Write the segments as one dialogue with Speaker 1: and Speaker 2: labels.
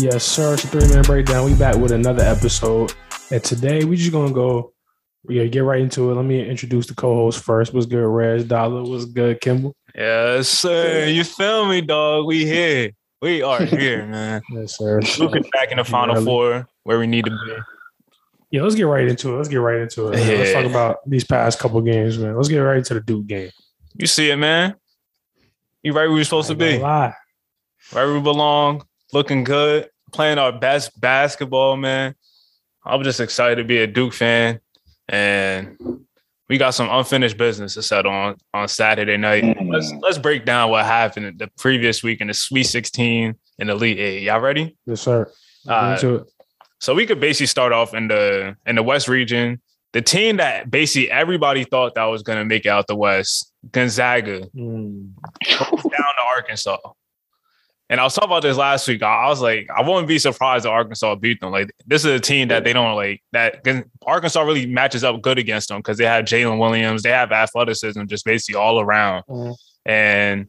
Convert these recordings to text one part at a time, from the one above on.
Speaker 1: Yes, sir. It's a three minute breakdown. We back with another episode. And today we just gonna go, yeah, get right into it. Let me introduce the co-host first. What's good, Reg Dollar? What's good, Kimball?
Speaker 2: Yes, sir. You feel me, dog? We here. We are here, man.
Speaker 1: Yes, sir.
Speaker 2: Luka's back in the final
Speaker 1: Really?
Speaker 2: four where we need to be.
Speaker 1: Yeah, let's get right into it. Let's get right into it. man. Let's talk about these past couple games, man. Let's get right into the Duke game.
Speaker 2: You see it, man. You right where you're supposed to be.
Speaker 1: lie.
Speaker 2: Right where we belong. Looking good. Playing our best basketball, man. I'm just excited to be a Duke fan. And we got some unfinished business to settle on on Saturday night.
Speaker 3: Mm.
Speaker 2: Let's let's break down what happened the previous week in the Sweet 16 and Elite Eight. Y'all ready?
Speaker 1: Yes, sir. Get
Speaker 2: All
Speaker 1: into it.
Speaker 2: So we could basically start off in the in the West region. The team that basically everybody thought that was gonna make it out the West, Gonzaga,
Speaker 1: Mm.
Speaker 2: down to Arkansas. And I was talking about this last week. I was like, I wouldn't be surprised if Arkansas beat them. Like, this is a team that they don't like. That Arkansas really matches up good against them because they have Jaylin Williams, they have athleticism, just basically all around.
Speaker 1: Mhm.
Speaker 2: And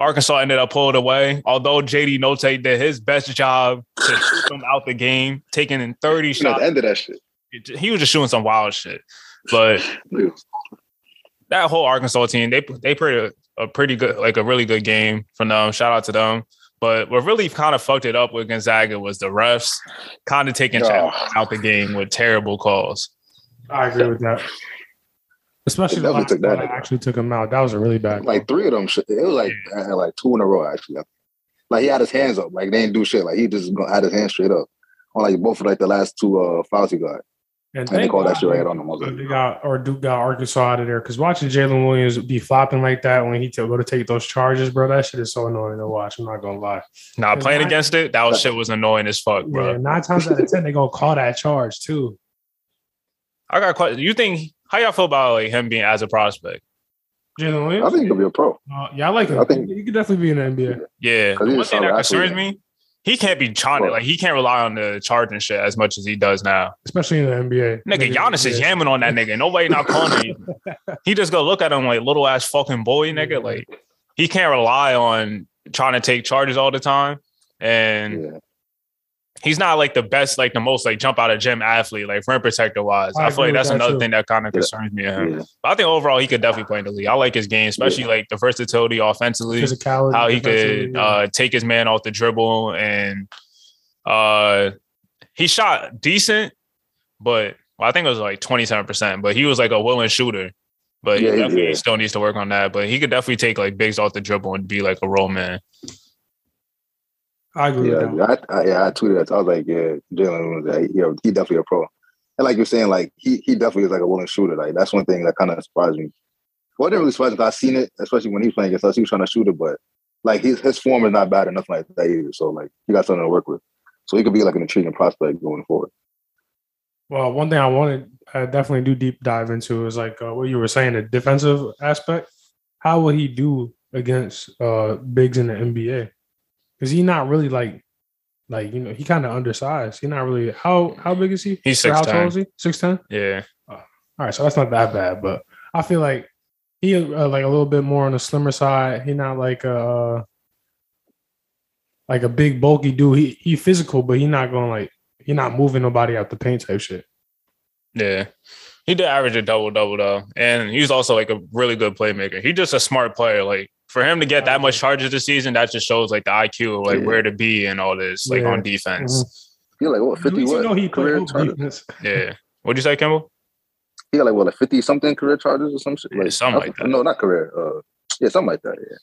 Speaker 2: Arkansas ended up pulled away. Although JD Notae did his best job to shoot them out the game, taking in 30
Speaker 3: You know,
Speaker 2: shots.
Speaker 3: the end of that shit.
Speaker 2: He was just shooting some wild shit. But that whole Arkansas team, they they played a, a pretty good, like a really good game from them. Shout out to them. But what really kind of fucked it up with Gonzaga was the refs kind of taking
Speaker 3: Oh.
Speaker 2: Out the game with terrible calls.
Speaker 1: I agree with that. Especially
Speaker 3: They
Speaker 1: the last
Speaker 3: took that
Speaker 1: that actually took him out. That was a really bad.
Speaker 3: Like three of them, shit. It was like uh, like two in a row actually. Like he had his hands up, like they didn't do shit. Like he just had his hands straight up on like both of like the last two uh fouls he got,
Speaker 1: and
Speaker 3: and they
Speaker 1: thank
Speaker 3: called that
Speaker 1: God
Speaker 3: shit right on him. I was
Speaker 1: They got or Duke got Arkansas out of there because watching Jaylin Williams be flopping like that when he t- go to take those charges, bro, that shit is so annoying to watch. I'm not gonna lie.
Speaker 2: Now
Speaker 1: Cause
Speaker 2: playing
Speaker 1: I-
Speaker 2: against it, that was shit was annoying as fuck, bro.
Speaker 1: Yeah, nine times out of ten they gonna call that charge too.
Speaker 2: I got a question. You think how y'all feel about like him being as a prospect?
Speaker 3: Jaylin
Speaker 1: Williams,
Speaker 3: I think he'll be a pro.
Speaker 1: uh, yeah, I like him.
Speaker 3: I think-
Speaker 1: he could definitely be in the NBA.
Speaker 2: Yeah.
Speaker 3: 'Cause
Speaker 2: The
Speaker 3: he's
Speaker 2: one thing that
Speaker 3: solid
Speaker 2: concerns
Speaker 3: athlete.
Speaker 2: me, he can't be trying to like he can't rely on the charging shit as much as he does now.
Speaker 1: especially in the NBA.
Speaker 2: Nigga, Giannis is
Speaker 1: Yeah.
Speaker 2: yamming on that nigga. Nobody not calling him. He just go look at him like little ass fucking boy, nigga. Like he can't rely on trying to take charges all the time. And
Speaker 3: Yeah,
Speaker 2: he's not like the best, like the most like jump out of gym athlete, like rim protector wise.
Speaker 1: I
Speaker 2: I, feel like that's
Speaker 1: that
Speaker 2: another
Speaker 1: too.
Speaker 2: thing that kind of
Speaker 3: Yeah.
Speaker 2: concerns me. in him.
Speaker 3: yeah.
Speaker 2: But I think overall he could definitely play in the league. I like his game, especially like the versatility offensively
Speaker 1: physicality,
Speaker 2: how he could
Speaker 1: yeah.
Speaker 2: uh, take his man off the dribble and uh, he shot decent, but well, I think it was like 27%, but he was like a willing shooter. But
Speaker 3: Yeah,
Speaker 2: he
Speaker 3: he
Speaker 2: definitely
Speaker 3: did.
Speaker 2: still needs to work on that. But he could definitely take like bigs off the dribble and be like a role man.
Speaker 1: I agree with
Speaker 3: Yeah,
Speaker 1: that.
Speaker 3: I, I, yeah, I tweeted that. I was like, yeah, Jaylin was, you know, he definitely a pro. And like you're saying, like he he definitely is like a willing shooter. Like that's one thing that kind of surprised me. Well, it didn't really surprise me. 'cause I seen it, especially when he playing against us. He was trying to shoot it, but like his his form is not bad enough like that either. So like he got something to work with. So he could be like an intriguing prospect going forward.
Speaker 1: Well, one thing I wanted, I definitely do deep dive into is like uh, what you were saying, the defensive aspect. How will he do against uh bigs in the NBA? Because he's not really like, like you know, he kind of undersized. He's not really how how big is he?
Speaker 2: He's
Speaker 1: Or how tall is he? Six ten.
Speaker 2: Yeah.
Speaker 1: All right, so that's not that bad, but I feel like he uh, like a little bit more on the slimmer side. He not like uh like a big bulky dude. He he physical, but he not going like he not moving nobody out the paint type shit.
Speaker 2: Yeah. He did average a double double though. And he's also like a really good playmaker. He's just a smart player. Like for him to get that much charges this season, that just shows like the IQ of like
Speaker 3: Yeah.
Speaker 2: where to be and all this, like
Speaker 1: Yeah.
Speaker 2: on defense.
Speaker 3: He got like what fifty
Speaker 1: least you
Speaker 3: what
Speaker 1: know he
Speaker 3: career charges?
Speaker 2: Yeah. What'd you say, Kimball?
Speaker 3: He got like what like fifty something career charges or some shit.
Speaker 2: Yeah, something like that.
Speaker 3: No, not career. Uh, yeah, something like that. Yeah.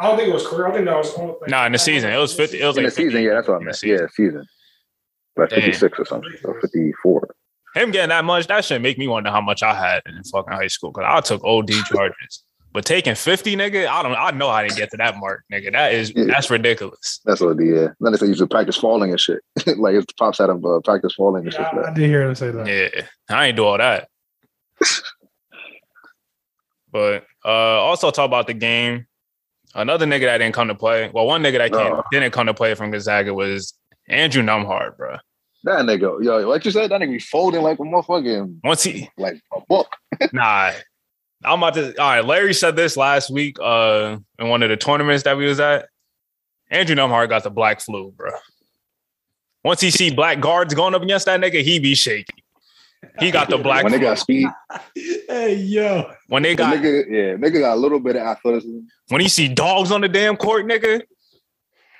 Speaker 1: I don't think it was career. I think that was only, like,
Speaker 2: Nah, in the season. It was 50. It was
Speaker 3: In
Speaker 2: like
Speaker 3: the season, yeah, that's what I
Speaker 2: in the
Speaker 3: meant.
Speaker 2: season.
Speaker 3: Yeah, season. Like
Speaker 2: Damn.
Speaker 3: 56 or something, or 54.
Speaker 2: Him getting that much, that should make me wonder how much I had in fucking high school. Cause I took OD charges. But taking 50, nigga, I don't I know how to get to that mark, nigga. That is
Speaker 3: Yeah.
Speaker 2: that's ridiculous.
Speaker 3: That's what the yeah. Then they say you should practice falling and shit. like his pops had him uh, practice falling and shit.
Speaker 1: Yeah,
Speaker 3: like
Speaker 1: I
Speaker 3: that.
Speaker 1: did hear him say that.
Speaker 2: Yeah. I ain't do all that. but uh also talk about the game. Another nigga that didn't come to play. Well, one nigga that came,
Speaker 3: No.
Speaker 2: didn't come to play from Gonzaga was Andrew Nembhard, bro.
Speaker 3: That nigga, yo, like you said, that nigga be folding like a motherfucking
Speaker 2: Once he
Speaker 3: like a book.
Speaker 2: Nah. I'm about to all right. Larry said this last week uh in one of the tournaments that we was at. Andrew Nembhard got the black flu, bro. Once he see black guards going up against that nigga, he be shaky. He got the black.
Speaker 3: when they got speed.
Speaker 1: hey yo,
Speaker 2: when they got
Speaker 3: nigga, yeah, nigga got a little bit of athleticism.
Speaker 2: When he see dogs on the damn court, nigga,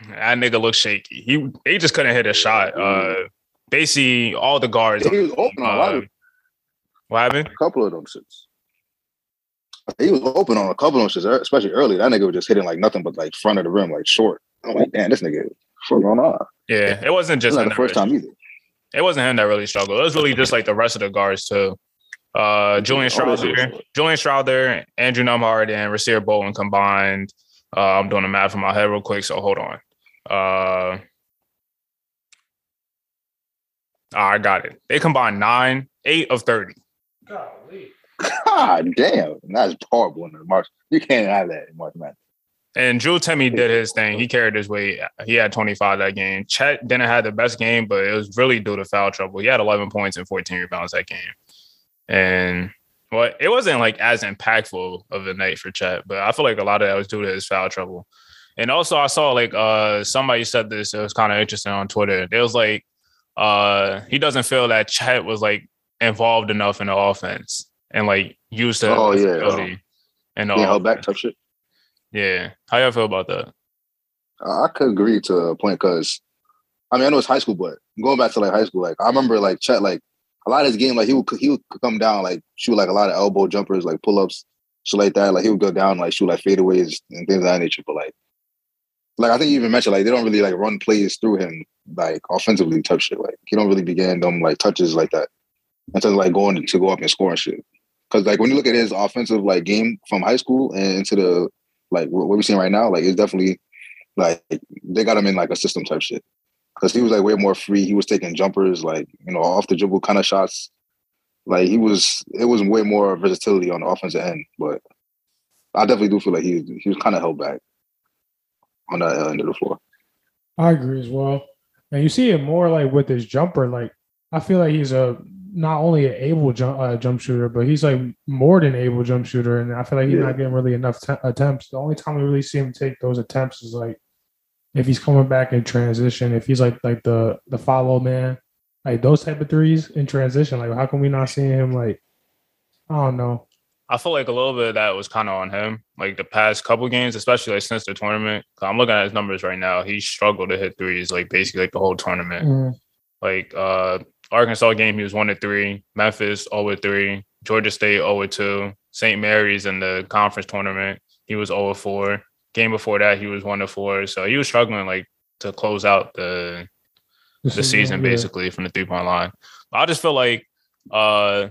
Speaker 2: that nigga look shaky. He they just couldn't hit a shot. Uh, basically, all the guards.
Speaker 3: He was open on a lot of.
Speaker 2: Uh, what happened?
Speaker 3: A couple of them shits. He was open on a couple of them especially early. That nigga was just hitting like nothing but like front of the rim, like short. I'm like, damn, this nigga, what's going on?
Speaker 2: Yeah, it wasn't just
Speaker 3: not the first time either.
Speaker 2: It wasn't him that really struggled. It was really just like the rest of the guards too. Uh, Julian Strawther, Julian Strawther, Andrew Nembhard, and Rasir Bolton combined. Uh, I'm doing the math in my head real quick, so hold on. Uh, I got it. They combined nine, eight of thirty.
Speaker 3: Golly. God damn, that's horrible in March. You can't have that in March Madness.
Speaker 2: And Drew Timme did his thing. He carried his weight. He had 25 that game. Chet didn't have the best game, but it was really due to foul trouble. He had 11 points and 14 rebounds that game. And well, it wasn't like as impactful of a night for Chet, but I feel like a lot of that was due to his foul trouble. And also I saw like uh somebody said this, it was kind of interesting on Twitter. It was like uh he doesn't feel that Chet was like involved enough in the offense and like use to
Speaker 3: oh yeah
Speaker 2: and
Speaker 3: all held back tough shit.
Speaker 2: Yeah. How y'all feel about that?
Speaker 3: Uh, I could agree to a point because I mean I know it's high school, but going back to like high school, like I remember like Chet, like a lot of his game, like he would he would come down like shoot like a lot of elbow jumpers, like pull ups, shit like that. Like he would go down like shoot like fadeaways and things of that nature. But like, like I think you even mentioned like they don't really like run plays through him like offensively type shit. Like he don't really begin them like touches like that until like going to go up and score and shit. Because like when you look at his offensive like game from high school and into the like what we're seeing right now, like it's definitely like they got him in like a system type shit. Because he was like way more free. He was taking jumpers, like you know, off the dribble kind of shots. Like he was, it was way more versatility on the offensive end. But I definitely do feel like he he was kind of held back on that uh, end of the floor.
Speaker 1: I agree as well. And you see it more like with his jumper. Like I feel like he's a not only an able jump uh, jump shooter, but he's like more than able jump shooter. And I feel like he's yeah. not getting really enough t- attempts. The only time we really see him take those attempts is like if he's coming back in transition, if he's like like the the follow man, like those type of threes in transition. Like how come we not seeing him? Like I don't know.
Speaker 2: I feel like a little bit of that was kind of on him, like the past couple games, especially like since the tournament. I'm looking at his numbers right now. He struggled to hit threes like basically like the whole tournament. Mm. Like uh Arkansas game, he was one to three. Memphis 0 three. Georgia State 0 two. St. Mary's in the conference tournament, he was 0 four. Game before that, he was one to four. So he was struggling like to close out the the season basically from the three point line. I just feel like uh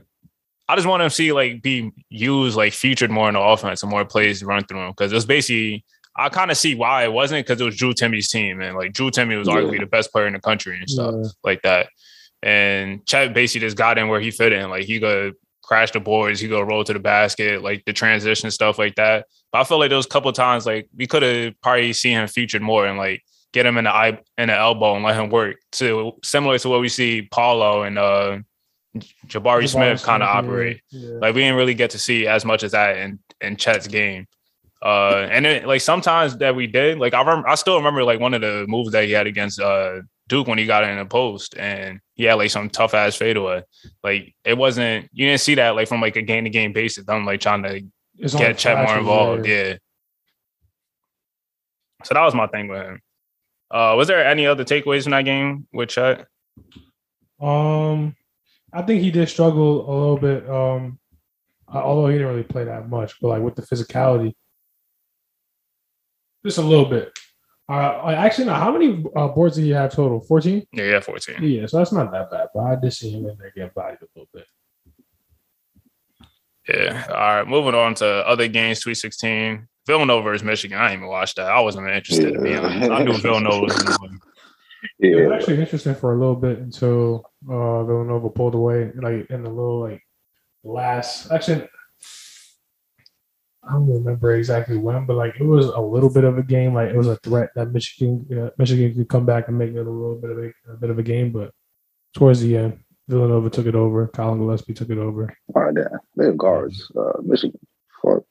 Speaker 2: I just want to see like be used like featured more in the offense and more plays run through him because it was basically I kind of see why it wasn't because it was Drew Timme's team and like Drew Timme was yeah. arguably the best player in the country and stuff yeah. like that. And Chet basically just got in where he fit in. Like he could crash the boards, he could roll to the basket, like the transition stuff like that. But I feel like those couple times, like we could have probably seen him featured more and like get him in the eye in the elbow and let him work. To similar to what we see Paolo and uh Jabari, Jabari Smith kind of operate. Yeah. Like we didn't really get to see as much as that in in Chet's game. Uh, and then like sometimes that we did, like I remember, I still remember like one of the moves that he had against uh Duke when he got in the post and he had like some tough ass fadeaway. Like it wasn't you didn't see that like from like a game to game basis. I'm like trying to it's get Chet more involved. Yeah. So that was my thing with him. Uh was there any other takeaways from that game with Chet?
Speaker 1: Um I think he did struggle a little bit. Um although he didn't really play that much, but like with the physicality. Just a little bit. Uh, actually, no. How many uh, boards did he have total? Fourteen.
Speaker 2: Yeah, yeah, fourteen.
Speaker 1: Yeah, so that's not that bad. But I did see him in there get bodied a little bit.
Speaker 2: Yeah. All right. Moving on to other games. Sweet sixteen. Villanova is Michigan. I didn't even watch that. I wasn't interested yeah. to be honest. I knew Villanova was.
Speaker 1: yeah. It was actually interesting for a little bit until uh, Villanova pulled away, like in the little like last. Actually, I don't remember exactly when, but like it was a little bit of a game. Like it was a threat that Michigan uh, Michigan could come back and make it a little bit of a, a, bit of a game. But towards the end, Villanova took it over. Collin Gillespie took it over.
Speaker 3: All right, yeah, they have guards. Uh, Michigan. Fuck.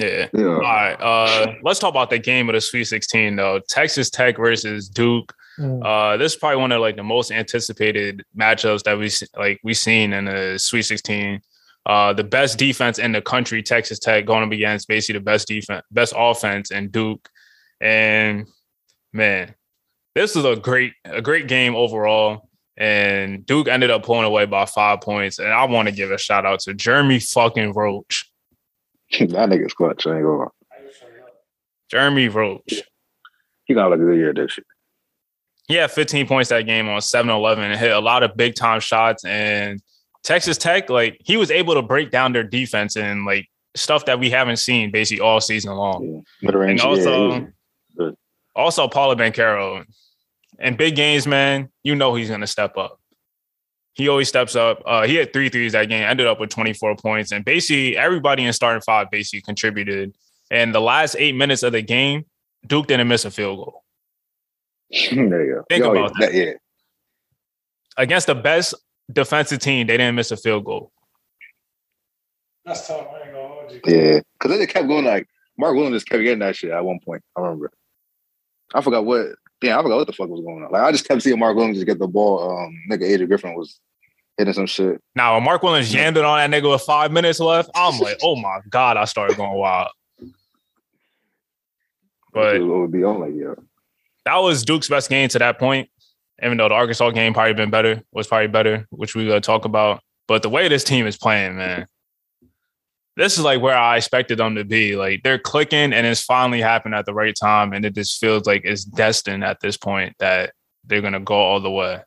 Speaker 2: Yeah.
Speaker 3: Yeah.
Speaker 2: All right. Uh, let's talk about the game of the Sweet 16 though. Texas Tech versus Duke.
Speaker 1: Mm.
Speaker 2: Uh, this is probably one of like the most anticipated matchups that we s- like we seen in the Sweet 16. Uh, the best defense in the country, Texas Tech, going up against basically the best defense, best offense, and Duke. And man, this is a great a great game overall. And Duke ended up pulling away by five points. And I want to give a shout out to Jeremy fucking Roach.
Speaker 3: that nigga's clutch. I ain't gonna lie.
Speaker 2: Jeremy Roach.
Speaker 3: He got like a good year this year.
Speaker 2: He had 15 points that game on 7 11 and hit a lot of big time shots. And Texas Tech, like, he was able to break down their defense and like stuff that we haven't seen basically all season long.
Speaker 3: Yeah.
Speaker 2: And also,
Speaker 3: yeah, he was good.
Speaker 2: also Paolo Banchero. And big games, man, you know he's going to step up. He always steps up. Uh, he had three threes that game, ended up with 24 points. And basically, everybody in starting five basically contributed. And the last eight minutes of the game, Duke didn't miss a field goal.
Speaker 3: there you go.
Speaker 2: Think
Speaker 3: Yo,
Speaker 2: about that.
Speaker 3: Yeah.
Speaker 2: Against the best defensive team, they didn't miss a field goal.
Speaker 1: That's tough. I ain't gonna hold you.
Speaker 3: Yeah. Because then they kept going like Mark Williams just kept getting that shit at one point. I remember. I forgot what damn, I forgot what the fuck was going on. Like I just kept seeing Mark Williams just get the ball. Um nigga Adrian Griffin was hitting some shit.
Speaker 2: Now, when Mark Williams yammed it on that nigga with five minutes left, I'm like, oh my God, I started going wild. But
Speaker 3: it would be on like, yeah.
Speaker 2: that was Duke's best game to that point. Even though the Arkansas game probably been better, was probably better, which we're gonna talk about. But the way this team is playing, man, this is like where I expected them to be. Like they're clicking and it's finally happened at the right time. And it just feels like it's destined at this point that they're gonna go all the way.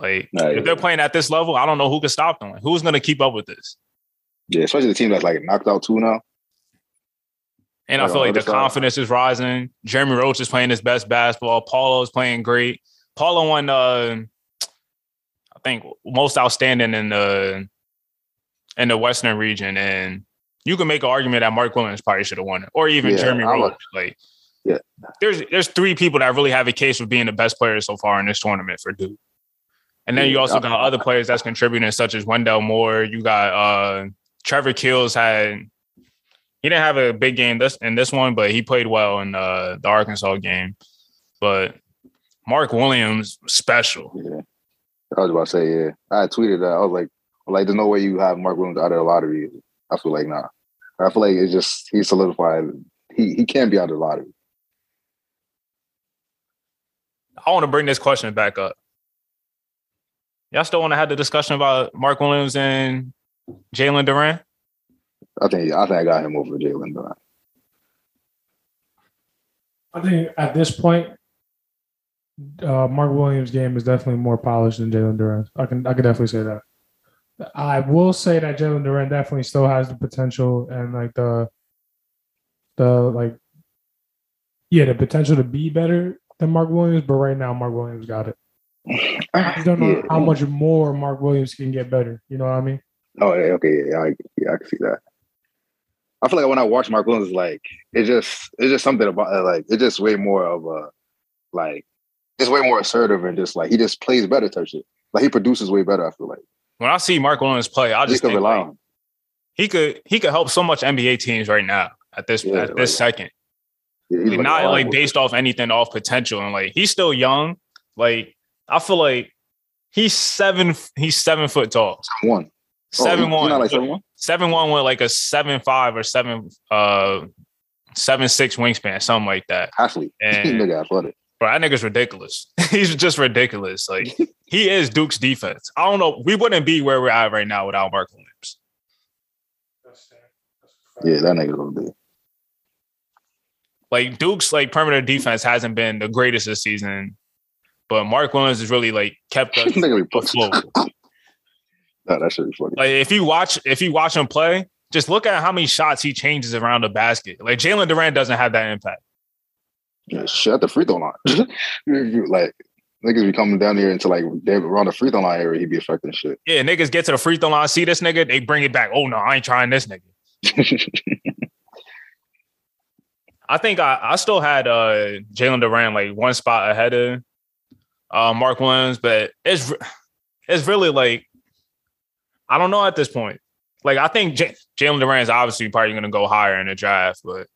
Speaker 2: Like
Speaker 3: Nah,
Speaker 2: if
Speaker 3: yeah.
Speaker 2: they're playing at this level, I don't know who can stop them. Like, who's gonna keep up with this?
Speaker 3: Yeah, especially the team that's like knocked out two now.
Speaker 2: And I feel like
Speaker 3: the
Speaker 2: the
Speaker 3: side.
Speaker 2: confidence is rising. Jeremy Roach is playing his best basketball. Paolo is playing great. Paolo won, uh, I think, most outstanding in the in the Western region, and you can make an argument that Mark Williams probably should have won it, or even
Speaker 3: Yeah,
Speaker 2: Jeremy Roach. like,
Speaker 3: Yeah.
Speaker 2: there's there's three people that really have a case for being the best players so far in this tournament for Duke. And then you also got other players that's contributing, such as Wendell Moore. You got uh, Trevor Keels had he didn't have a big game this in this one, but he played well in uh, the Arkansas game. But Mark Williams special.
Speaker 3: Yeah. I was about to say, yeah. I tweeted that. I was like, like, there's no way you have Mark Williams out of the lottery. I feel like nah. I feel like it's just he solidified. He he can't be out of the lottery.
Speaker 2: I want to bring this question back up. Y'all still want to have the discussion about Mark Williams and Jalen Duren?
Speaker 3: I think I think I got him over Jalen Brown.
Speaker 1: I think at this point, uh, Mark Williams' game is definitely more polished than Jalen Duren. I can I can definitely say that. I will say that Jalen Duren definitely still has the potential and like the the like yeah the potential to be better than Mark Williams, but right now Mark Williams got it. I don't know
Speaker 3: Yeah.
Speaker 1: how much more Mark Williams can get better. You know what I mean?
Speaker 3: Oh, okay, yeah, I, yeah, I can see that. I feel like when I watch Mark Williams, like it just it's just something about like it's just way more of a like it's way more assertive and just like he just plays better type shit. Like he produces way better. I feel like
Speaker 2: When I see Mark Williams play, I just
Speaker 3: just can
Speaker 2: think
Speaker 3: rely
Speaker 2: like,
Speaker 3: on.
Speaker 2: he could he could help so much NBA teams right now at this
Speaker 3: Yeah,
Speaker 2: at this
Speaker 3: like-
Speaker 2: second.
Speaker 3: Yeah,
Speaker 2: Like, not
Speaker 3: a
Speaker 2: like based off anything off potential and like he's still young. Like I feel like he's seven he's seven foot tall.
Speaker 3: one. Oh,
Speaker 2: Seven
Speaker 3: he- he
Speaker 2: one.
Speaker 3: like seven one.
Speaker 2: seven one with like a seven five or seven uh seven six wingspan, something like that.
Speaker 3: Athlete.
Speaker 2: And. Bro, that nigga's ridiculous. He's just ridiculous. Like he is Duke's defense. I don't know. We wouldn't be where we're at right now without Mark Williams.
Speaker 3: Yeah, that nigga gonna be.
Speaker 2: Like Duke's like perimeter defense hasn't been the greatest this season, but Mark Williams has really like kept us
Speaker 3: nigga be pussy.
Speaker 2: afloat.
Speaker 3: Nah, that should be funny.
Speaker 2: Like if you watch if you watch him play, just look at how many shots he changes around the basket. Like Jalen Durant doesn't have that impact.
Speaker 3: Yeah, shit the free throw line. like niggas be coming down here into like they're around the free throw line area, he be affecting shit.
Speaker 2: Yeah, niggas get to the free throw line, see this nigga, they bring it back. Oh no, I ain't trying this nigga. I think I, I still had uh Jalen Duren like one spot ahead of uh Mark Williams, but it's it's really like I don't know at this point. like I think J- Jalen is obviously probably going to go higher in the draft, but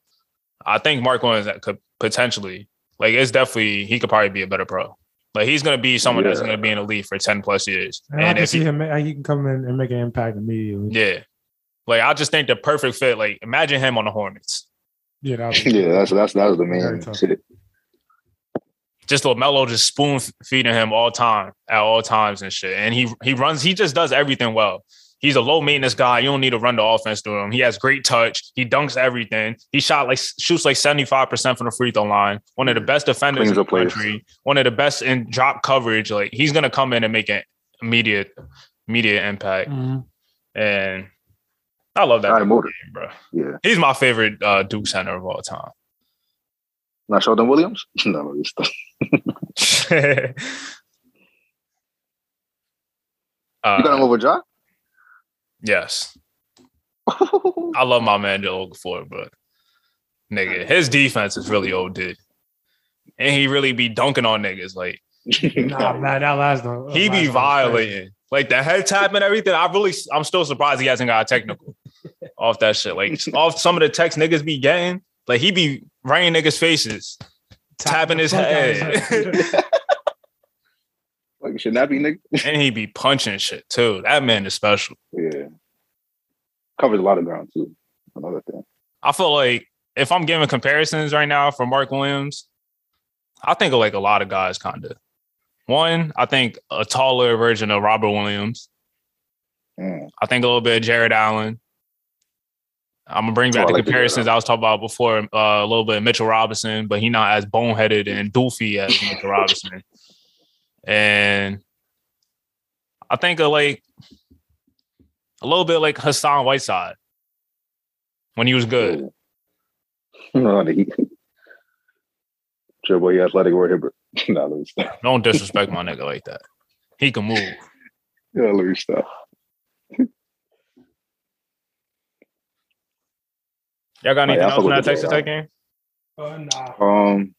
Speaker 2: I think Mark Williams could potentially like it's definitely he could probably be a better pro. Like he's going to be someone that's going to be in the league for ten plus years,
Speaker 1: And, I can
Speaker 2: if
Speaker 1: see
Speaker 2: he,
Speaker 1: him. He can come in and make an impact immediately.
Speaker 2: yeah, like I just think the perfect fit. Like imagine him on the Hornets.
Speaker 1: Yeah, that was,
Speaker 3: Yeah, that's that's that was the
Speaker 1: Very
Speaker 3: main
Speaker 1: tough.
Speaker 3: shit.
Speaker 2: just LaMelo just spoon feeding him all time at all times and shit. And he he runs, he just does everything well. He's a low maintenance guy. You don't need to run the offense through him. He has great touch. He dunks everything. He shot like shoots like 75% from the free throw line. One of the best defenders
Speaker 3: Cleans
Speaker 2: in the
Speaker 3: up plays.
Speaker 2: country. One of the best in drop coverage. Like he's gonna come in and make an immediate immediate impact.
Speaker 1: Mhm.
Speaker 2: And I love that
Speaker 3: High motor.
Speaker 2: game, bro.
Speaker 3: Yeah.
Speaker 2: He's my favorite uh, Duke center of all time.
Speaker 3: Not Sheldon Williams? no, it's the- you got him
Speaker 2: uh,
Speaker 3: over John?
Speaker 2: Yes. I love my man Joe Okafor, but nigga, his defense is really OD. And he really be dunking on niggas. Like
Speaker 1: Nah, man, that last one.
Speaker 2: he
Speaker 1: last
Speaker 2: be violating. Like the head tap and everything. I really I'm still surprised he hasn't got a technical off that shit. Like off some of the text niggas be getting, like he be right in niggas' faces, tapping
Speaker 1: the
Speaker 2: his
Speaker 1: fuck his
Speaker 2: head.
Speaker 3: Like should not be nigga.
Speaker 2: and he be punching shit too. That man is special.
Speaker 3: Yeah. Covers a lot of ground too. Another thing.
Speaker 2: I feel like if I'm giving comparisons right now for Mark Williams, I think of like a lot of guys kind of. One, I think a taller version of Robert Williams.
Speaker 3: Mm.
Speaker 2: I think a little bit of Jarrett Allen. I'm gonna bring
Speaker 3: Oh,
Speaker 2: back
Speaker 3: I
Speaker 2: the
Speaker 3: like
Speaker 2: comparisons I was talking about before. Uh, a little bit of Mitchell Robinson, but he not as boneheaded and doofy as Mitchell Robinson. And I think of like a little bit like Hassan Whiteside when he was good.
Speaker 3: No, the Heat. Sure, boy, athletic word Hibbert. no, let me stop.
Speaker 2: Don't disrespect my nigga like that. He can move.
Speaker 3: Yeah, let me stop.
Speaker 2: Y'all got
Speaker 3: Oh,
Speaker 2: anything
Speaker 3: yeah,
Speaker 2: else
Speaker 3: fuck
Speaker 2: from that
Speaker 3: the
Speaker 2: Texas Tech game?
Speaker 1: Uh, nah.
Speaker 3: Um,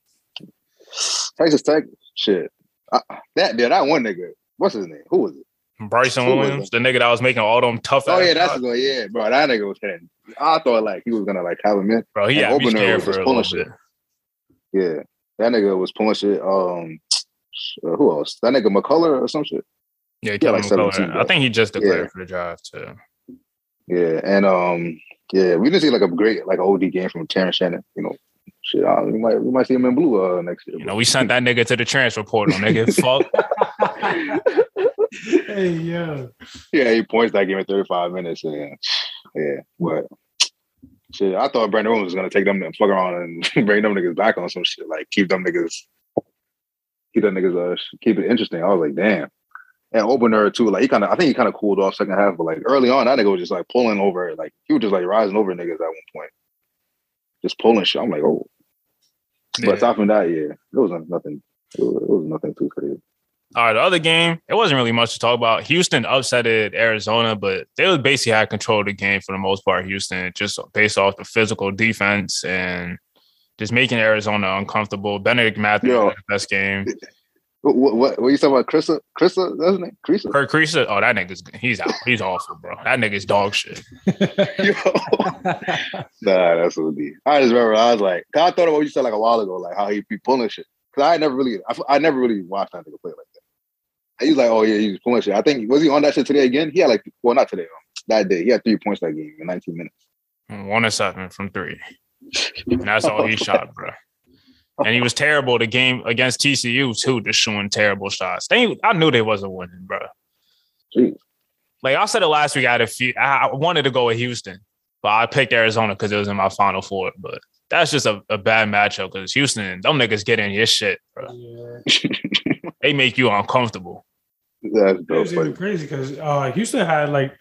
Speaker 3: Texas Tech, shit. Uh, that yeah, that one nigga. What's his name? Who was it?
Speaker 2: Bryson
Speaker 3: Who
Speaker 2: Williams, the nigga that was making all them tough.
Speaker 3: Oh
Speaker 2: ass
Speaker 3: yeah, that's the yeah, bro. That nigga was hitting. I thought like he was gonna like have him in.
Speaker 2: bro. He had
Speaker 3: opener
Speaker 2: scared
Speaker 3: was
Speaker 2: for
Speaker 3: pulling shit.
Speaker 2: bit.
Speaker 3: Yeah, that nigga was pulling shit. Um, uh, who else? That nigga McCullar or some shit.
Speaker 2: Yeah,
Speaker 3: Yeah, like
Speaker 2: McCullar.
Speaker 3: 17,
Speaker 2: I think he just declared
Speaker 3: Yeah.
Speaker 2: for the draft too.
Speaker 3: Yeah, and um, yeah, we didn't see like a great like OD game from Terrence Shannon. You know, shit. Uh, we might we might see him in blue uh next year.
Speaker 2: You know, we sent that nigga to the transfer portal, nigga. Fuck.
Speaker 1: hey, yeah.
Speaker 3: yeah, he points that game in 35 minutes. And yeah, but shit, I thought Brandon Williams was gonna take them and fuck around and bring them niggas back on some shit, like keep them niggas, keep them niggas, uh, keep it interesting. I was like, damn. And opener too, like he kind of, I think he kind of cooled off second half, but like early on, that nigga was just like pulling over, like he was just like rising over niggas at one point, just pulling shit. I'm like, oh. But
Speaker 2: Yeah.
Speaker 3: aside from that, yeah, it wasn't nothing. It was, it was nothing too crazy.
Speaker 2: All right, the other game, it wasn't really much to talk about. Houston upsetted Arizona, but they was basically had control of the game for the most part. Houston, just based off the physical defense and just making Arizona uncomfortable. Bennedict Mathurin
Speaker 3: Yo.
Speaker 2: best game.
Speaker 3: What what, what, what you talking about? Krista? Krista? That's his name? Krista?
Speaker 2: Kerr Kriisa, oh that nigga's he's out. He's awful, bro. That nigga's dog shit.
Speaker 3: Nah, that's what it be. I just remember I was like, 'cause I thought of what you said like a while ago, like how he be pulling shit. Cause I never really, I, I never really watched that nigga play like that. And he was like, oh yeah, he was pulling shit. I think was he on that shit today again? He had like, well, not today, um, that day. He had three points that game in 19 minutes.
Speaker 2: One and seven from three. And that's all he shot, bro. And he was terrible the game against TCU too, just shooting terrible shots. They, I knew they wasn't winning, bro.
Speaker 3: Jeez.
Speaker 2: Like I said it last week, I had a few. I I wanted to go with Houston, but I picked Arizona because it was in my final four. But that's just a, a bad matchup because Houston, them niggas get in your shit, bro.
Speaker 1: Yeah.
Speaker 2: They make you uncomfortable.
Speaker 3: That's
Speaker 1: It
Speaker 3: dope.
Speaker 1: was even crazy because uh, Houston had like,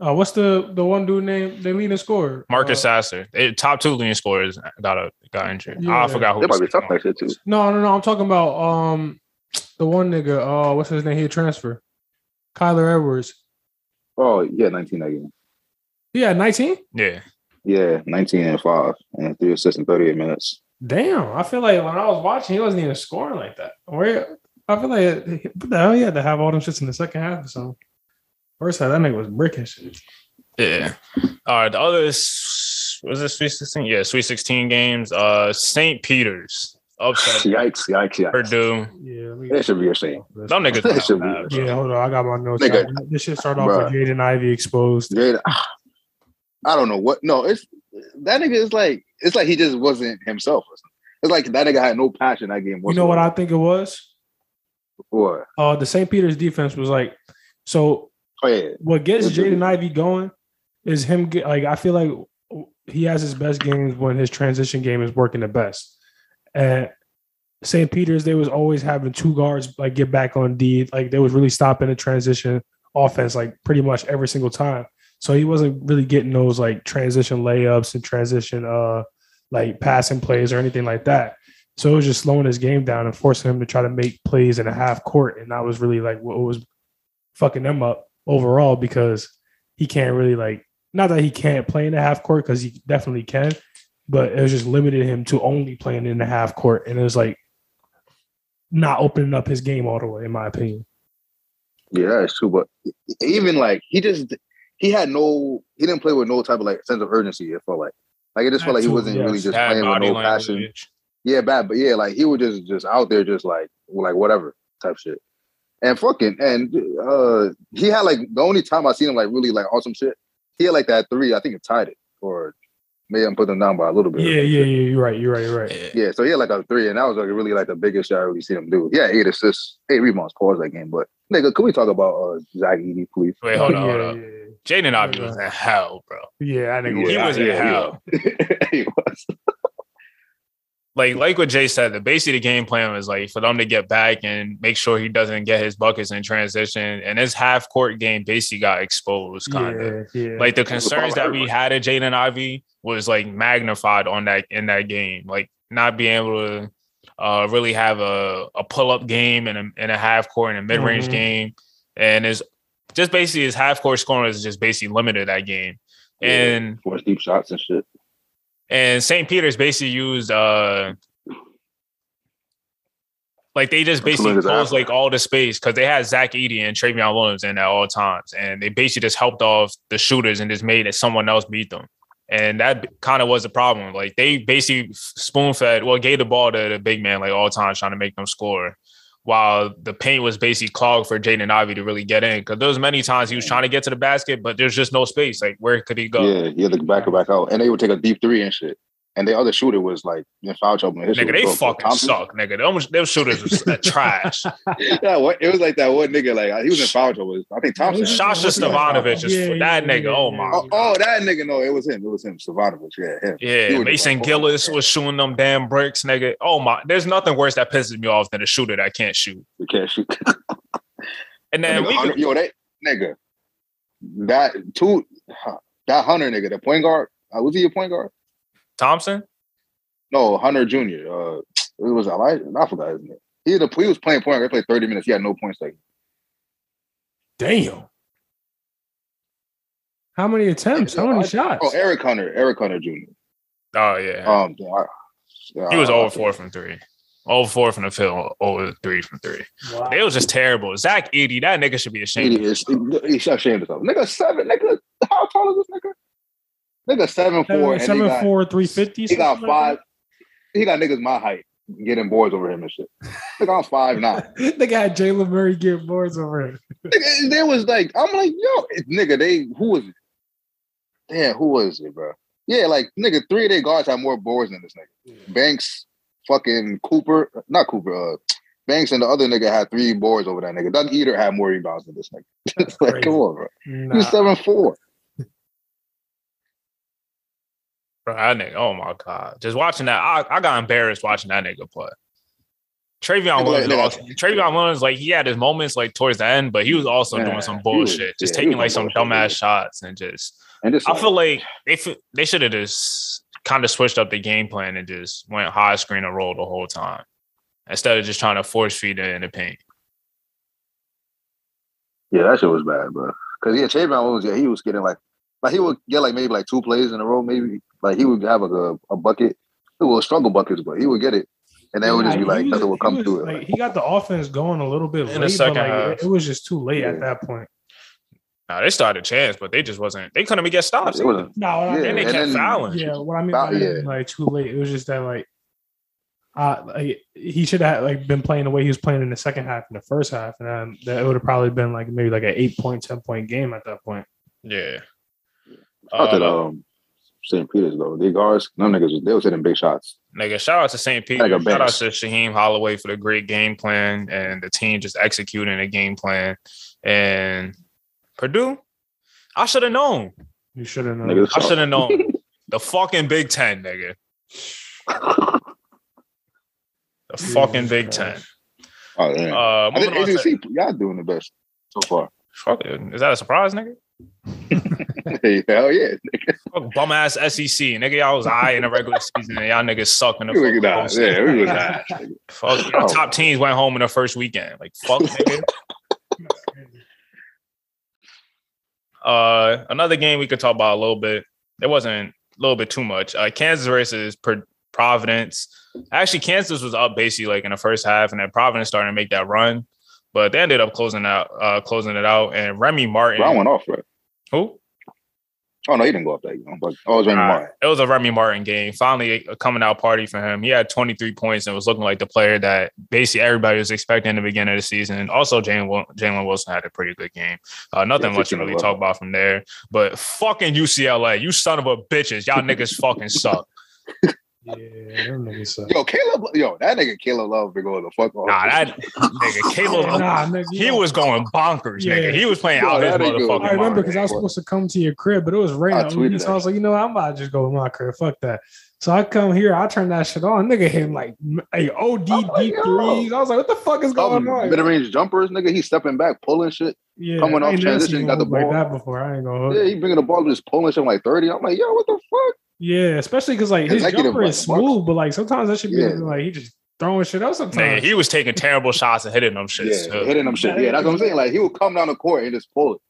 Speaker 1: uh, what's the the one dude name? The leading scorer,
Speaker 2: Marcus
Speaker 1: Uh,
Speaker 2: Sasser, they, top two leading scorers, got a got injured.
Speaker 1: Yeah.
Speaker 2: I forgot who.
Speaker 3: They might be tough
Speaker 2: second.
Speaker 3: next year too.
Speaker 1: No, no, no. I'm talking about um the one nigga. Uh, what's his name? He transfer. Kyler Edwards.
Speaker 3: Oh yeah, 19 that game.
Speaker 1: Yeah, 19.
Speaker 2: Yeah,
Speaker 3: Yeah, 19 and five and three assists in 38 minutes.
Speaker 1: Damn, I feel like when I was watching, he wasn't even scoring like that. Where I feel like what the hell he had to have all them shits in the second half or something. First half, that nigga was bricking shit.
Speaker 2: Yeah. All right. The others was it Sweet 16? Yeah, Sweet 16 games. Uh St. Peter's upset
Speaker 3: Yikes! Yikes! Yikes!
Speaker 2: Purdue.
Speaker 1: Yeah, let me-
Speaker 3: That should be a shame.
Speaker 2: Them niggas
Speaker 3: That should
Speaker 2: not
Speaker 3: be-
Speaker 2: bad,
Speaker 1: Yeah, hold on. I got my notes.
Speaker 3: Nigga.
Speaker 1: This should start off
Speaker 3: Bruh.
Speaker 1: with Jaden Ivey exposed.
Speaker 3: Jada, I don't know what. No, it's that nigga is like it's like he just wasn't himself. It's like that nigga had no passion that game.
Speaker 1: You know what I think it was?
Speaker 3: What?
Speaker 1: Uh, the St. Peter's defense was like, so
Speaker 3: Oh yeah,
Speaker 1: what gets Jaden Ivey going is him get like I feel like he has his best games when his transition game is working the best. And St. Peter's, they was always having two guards like get back on D. Like they was really stopping the transition offense like pretty much every single time. So he wasn't really getting those like transition layups and transition uh like passing plays or anything like that. So it was just slowing his game down and forcing him to try to make plays in a half court. And that was really like what was fucking them up overall because he can't really like not that he can't play in the half court because he definitely can, but it was just limited him to only playing in the half court. And it was like not opening up his game all the way, in my opinion.
Speaker 3: yeah, that's true. But even like he just he had no he didn't play with no type of like sense of urgency. It felt like like it just felt like he wasn't really just
Speaker 2: Bad
Speaker 3: playing with
Speaker 2: body
Speaker 3: no passion. Yeah, bad, but yeah, like he was just just out there, just like like whatever type shit. And fucking and uh he had like the only time I seen him like really like awesome shit. He had like that three. I think it tied it, or maybe I'm putting them down by a little bit.
Speaker 1: Yeah, yeah, yeah. You're right. You're right. You're right.
Speaker 2: Yeah.
Speaker 3: Yeah, so he had like a three, and that was like really like the biggest shot I really seen him do. Yeah, eight assists, eight rebounds, pause that game. But nigga, can we talk about uh Zach Edey, please?
Speaker 2: Wait, hold on,
Speaker 1: yeah,
Speaker 2: hold on.
Speaker 1: yeah,
Speaker 2: Jaden Ivey was in hell, bro.
Speaker 1: yeah. I think
Speaker 2: He
Speaker 3: Yeah,
Speaker 2: was in
Speaker 3: yeah,
Speaker 2: hell.
Speaker 3: he was.
Speaker 2: Like like what Jay said, the basically the game plan was like for them to get back and make sure he doesn't get his buckets in transition. And his half court game basically got exposed, kind of.
Speaker 1: yeah, yeah.
Speaker 2: Like the concerns that we had at Jaden Ivey was like magnified on that in that game. Like not being able to uh really have a, a pull up game and a, and a half court and a mid range
Speaker 1: Mhm.
Speaker 2: game. And is just basically his half court scoring is just basically limited that game. And
Speaker 3: force deep shots and shit.
Speaker 2: And St. Peter's basically used uh like they just basically closed like all the space because they had Zach Edey and Trevion Williams in at all times, and they basically just helped off the shooters and just made it someone else beat them. And that kind of was the problem. Like they basically spoon fed, well, gave the ball to the big man like all times, trying to make them score, while the paint was basically clogged for Jaden Ivey to really get in. Because there was many times he was trying to get to the basket, but there's just no space. Like where could he go?
Speaker 3: Yeah, he had to back it back out, and they would take a deep three and shit. And the other shooter was like in foul trouble. his
Speaker 2: Nigga, they
Speaker 3: broke.
Speaker 2: fucking
Speaker 3: Thompson-
Speaker 2: suck, nigga. Them, them shooters was trash.
Speaker 3: yeah, what it was like that one nigga like he was in foul trouble. I think Thompson.
Speaker 2: Sasha Stefanovic is
Speaker 1: Yeah,
Speaker 2: that
Speaker 1: yeah,
Speaker 2: nigga.
Speaker 1: yeah,
Speaker 2: oh my
Speaker 3: Oh, oh, that nigga. No, it was him. It was him. Stavanovich. Yeah, him.
Speaker 2: Yeah,
Speaker 3: was
Speaker 2: Mason Gillis was shooting them damn bricks, nigga. Oh my, there's nothing worse that pisses me off than a shooter that can't shoot.
Speaker 3: We can't shoot.
Speaker 2: And then
Speaker 3: Nigga,
Speaker 2: we,
Speaker 3: Hunter- yo, that nigga, that two, that Hunter nigga, the point guard. Uh, was he a point guard?
Speaker 2: Thompson,
Speaker 3: No, Hunter Jr. Uh, it was Elijah. I forgot his name. He, had a, he was playing point guard. He played thirty minutes. He had no points taken.
Speaker 1: Damn. How many attempts? How many shots?
Speaker 3: Oh, Eric Hunter. Eric Hunter Jr.
Speaker 2: oh yeah,
Speaker 3: Um, damn, I- yeah,
Speaker 2: he was over four from three, over four from the field, over three from three.
Speaker 1: Wow.
Speaker 2: It was just terrible. Zach Edey, that nigga should be
Speaker 3: He
Speaker 2: ashamed.
Speaker 3: is. He should ashamed of himself. Nigga, seven. Nigga, how tall is this nigga? Nigga, seven four.
Speaker 1: Seven,
Speaker 3: and he
Speaker 1: seven
Speaker 3: got,
Speaker 1: four, three fifty.
Speaker 3: He got five. He got niggas my height getting boards over him and shit. Nigga, I'm five nine.
Speaker 1: They got Jalen Murray getting boards over him.
Speaker 3: Nigga, there was like, I'm like, yo, nigga, they who was it? Damn, who was it, bro? Yeah, like nigga, three of their guards had more boards than this nigga. Banks, fucking Cooper, not Cooper, uh, Banks and the other nigga had three boards over that nigga. Doug Edert had more rebounds than this nigga. It's like,
Speaker 1: Crazy.
Speaker 3: come on, bro.
Speaker 1: Nah.
Speaker 3: He's seven four.
Speaker 2: Bro, that nigga, oh my god, just watching that, I, I got embarrassed watching that nigga play.
Speaker 3: Trevion
Speaker 2: Williams. Trevion Williams, like he had his moments like towards the end, but he was also
Speaker 3: Yeah,
Speaker 2: doing some bullshit,
Speaker 3: was-
Speaker 2: just
Speaker 3: yeah,
Speaker 2: taking like some
Speaker 3: bullshit,
Speaker 2: dumbass
Speaker 3: yeah.
Speaker 2: shots and just.
Speaker 3: And just
Speaker 2: I feel like they they should have just kind of switched up the game plan and just went high screen and roll the whole time instead of just trying to force feed it in the paint.
Speaker 3: yeah, that shit was bad, bro. Cause yeah, Trevion was yeah, he was getting like like he would get like maybe like two plays in a row, maybe like he would have like a, a bucket. It was struggle buckets, but he would get it. And then it would just be like
Speaker 1: was-
Speaker 3: nothing would come
Speaker 1: was,
Speaker 3: through it.
Speaker 1: Like,
Speaker 3: Like,
Speaker 1: he got the offense going a little bit
Speaker 2: In the
Speaker 1: late,
Speaker 2: second
Speaker 1: but like,
Speaker 2: half.
Speaker 1: it, it was just too late at that point.
Speaker 2: Nah, they started a chance, but they just wasn't. They couldn't even get stops.
Speaker 3: It wasn't.
Speaker 1: No, what
Speaker 3: Yeah,
Speaker 1: mean,
Speaker 2: and they
Speaker 3: and
Speaker 2: kept
Speaker 3: then-
Speaker 2: fouling.
Speaker 1: yeah, what I mean
Speaker 3: Foul-
Speaker 1: by that,
Speaker 3: yeah.
Speaker 1: like too late. It was just that like, uh, like he should have like been playing the way he was playing in the second half and the first half, and then that it would have probably been like maybe like an eight point, ten point game at that point.
Speaker 2: Yeah.
Speaker 3: Out to the,
Speaker 2: Uh,
Speaker 3: um, St. Peter's though. The guards, them niggas, they was hitting big shots.
Speaker 2: nigga, shout out to St. Peter.
Speaker 3: Like
Speaker 2: shout out to Shaheen Holloway for the great game plan and the team just executing a game plan. And Purdue, I should have known.
Speaker 1: You should have known.
Speaker 3: Niggas
Speaker 2: I should have known. the fucking Big Ten, nigga. The fucking Big Ten.
Speaker 3: Oh damn.
Speaker 2: Uh,
Speaker 3: I think
Speaker 2: moving on to-
Speaker 3: ACC, y'all doing the best so far.
Speaker 2: Fuck it. Is that a surprise, nigga?
Speaker 3: Hell yeah.
Speaker 2: Fuck bum ass SEC. Nigga, y'all was high in the regular season and y'all niggas suck in the
Speaker 3: We was nah,
Speaker 2: postseason.
Speaker 3: yeah, we was ass.
Speaker 2: Fuck, y'all
Speaker 3: Oh.
Speaker 2: top teams went home in the first weekend. Like, fuck, nigga. Uh, another game we could talk about a little bit. It wasn't a little bit too much. Uh, Kansas versus Pro- Providence. Actually, Kansas was up basically like in the first half, and then Providence started to make that run, but they ended up closing out, uh, closing it out. And Remy Martin,
Speaker 3: Brown went off, right?
Speaker 2: who?
Speaker 3: Oh no, he didn't go up. You know, but oh, it was Remy
Speaker 2: Uh,
Speaker 3: Martin.
Speaker 2: it was a Remy Martin game. Finally, a coming out party for him. He had 23 points and was looking like the player that basically everybody was expecting in the beginning of the season. Also, Jalen Jalen Wilson had a pretty good game. Uh, nothing
Speaker 3: Yeah,
Speaker 2: much to really talk about from there. But fucking UCLA, you son of a bitches, y'all niggas fucking suck.
Speaker 1: Yeah, them.
Speaker 3: Yo, Caleb, yo, that nigga Caleb Love been going the fuck off.
Speaker 2: Nah, that nigga Caleb,
Speaker 1: Nah, nigga,
Speaker 2: he was going bonkers,
Speaker 1: Yeah.
Speaker 2: nigga. He was playing
Speaker 3: Yo,
Speaker 2: out his
Speaker 3: that nigga-
Speaker 2: motherfucking
Speaker 1: I remember because I was supposed to come to your crib, but it was raining.
Speaker 3: I tweeted
Speaker 1: so
Speaker 3: that
Speaker 1: I was like, you know, I'm about to just go to my crib. Fuck that. So I come here, I turn that shit on. Nigga hit like a OD
Speaker 3: I'm like,
Speaker 1: deep
Speaker 3: yo.
Speaker 1: threes. I was like, what the fuck is going on?
Speaker 3: mid range jumpers, nigga. He's stepping back, pulling shit.
Speaker 1: Yeah,
Speaker 3: coming
Speaker 1: I
Speaker 3: off
Speaker 1: ain't never
Speaker 3: transition,
Speaker 1: seen
Speaker 3: got the
Speaker 1: one like
Speaker 3: ball.
Speaker 1: that before. I ain't gonna hold
Speaker 3: Yeah,
Speaker 1: you.
Speaker 3: he bringing the ball, just pulling shit from like thirty. I'm like, yo, what the fuck?
Speaker 1: Yeah, especially because like his
Speaker 3: Executive,
Speaker 1: jumper is smooth, but like sometimes that should be
Speaker 3: Yeah.
Speaker 1: like he just throwing shit out
Speaker 2: Nigga,
Speaker 1: sometimes.
Speaker 2: he was taking terrible shots and hitting them
Speaker 3: Yeah,
Speaker 2: shits. too.
Speaker 3: hitting them shit. Yeah, that's what I'm saying. Like he would come down the court and just pull it.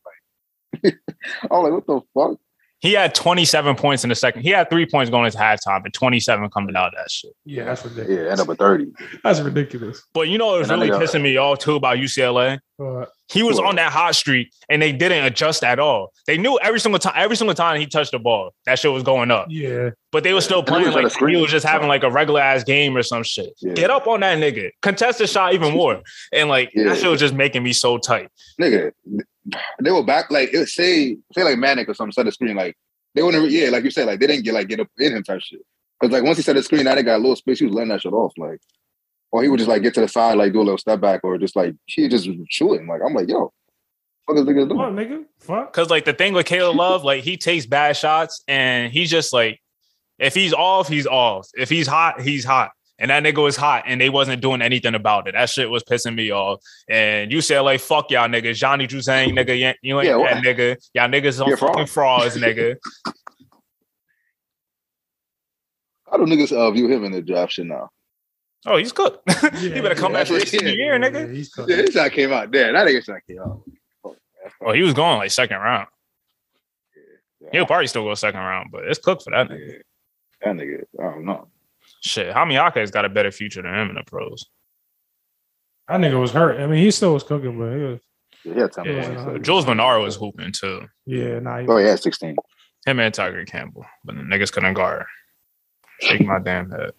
Speaker 3: Like, I'm like, what the fuck?
Speaker 2: He had 27 points in the second. He had three points going into halftime and 27 coming out of that shit.
Speaker 1: yeah, that's ridiculous.
Speaker 3: Yeah, end up with thirty.
Speaker 1: That's ridiculous.
Speaker 2: But you know what was
Speaker 3: And
Speaker 2: really
Speaker 3: nigga-
Speaker 2: pissing me off too about UCLA?
Speaker 1: Uh,
Speaker 2: He was
Speaker 3: What?
Speaker 2: on that hot streak and they didn't adjust at all. They knew every single time, every single time he touched the ball, that shit was going up.
Speaker 1: yeah,
Speaker 2: But they were still playing
Speaker 3: was
Speaker 2: like he was just having like a regular ass game or some shit.
Speaker 3: Yeah.
Speaker 2: Get up on that nigga. Contest the shot even more. And like
Speaker 3: Yeah.
Speaker 2: that shit was just making me so tight.
Speaker 3: Nigga, they were back like it say say like Manek or something set the screen like they wouldn't yeah like you said like they didn't get like get up in him type shit because like once he set the screen that nigga got a little space he was letting that shit off like or he would just like get to the side like do a little step back or just like he just shooting like I'm like yo what is nigga
Speaker 1: come on,
Speaker 3: doing
Speaker 1: nigga, fuck.
Speaker 2: Cause like the thing with Caleb Love, like he takes bad shots and he's just like, if he's off, he's off. If he's hot, he's hot. And that nigga was hot and they wasn't doing anything about it. That shit was pissing me off. And UCLA, fuck y'all niggas. Johnny Juzang, nigga, you ain't- you ain't
Speaker 3: Yeah,
Speaker 2: that
Speaker 3: what?
Speaker 2: nigga. Y'all niggas on
Speaker 3: You're fraud.
Speaker 2: frauds, nigga.
Speaker 3: how do niggas uh, view him in the draft shit now
Speaker 2: Oh, he's cooked. he
Speaker 1: Yeah,
Speaker 2: better come
Speaker 3: yeah,
Speaker 2: back for his
Speaker 3: that's what-
Speaker 2: senior year, nigga.
Speaker 1: Yeah, he's cooked.
Speaker 3: yeah this shot came out there that nigga shot came out
Speaker 2: Well, he was going like second round.
Speaker 3: Yeah.
Speaker 2: He'll probably still go second round, but it's cooked for that nigga.
Speaker 3: Yeah. that nigga I don't know
Speaker 2: Shit, Hamiaka has got a better future than him in the pros.
Speaker 1: That nigga was hurt. I mean, he still was cooking, but he was.
Speaker 3: yeah, he had 10
Speaker 1: Yeah,
Speaker 3: points.
Speaker 2: Jules Bernard was hooping too.
Speaker 1: Yeah, nah. He,
Speaker 3: oh yeah 16
Speaker 2: Him and Tiger Campbell, but the niggas couldn't guard. Shake my damn head.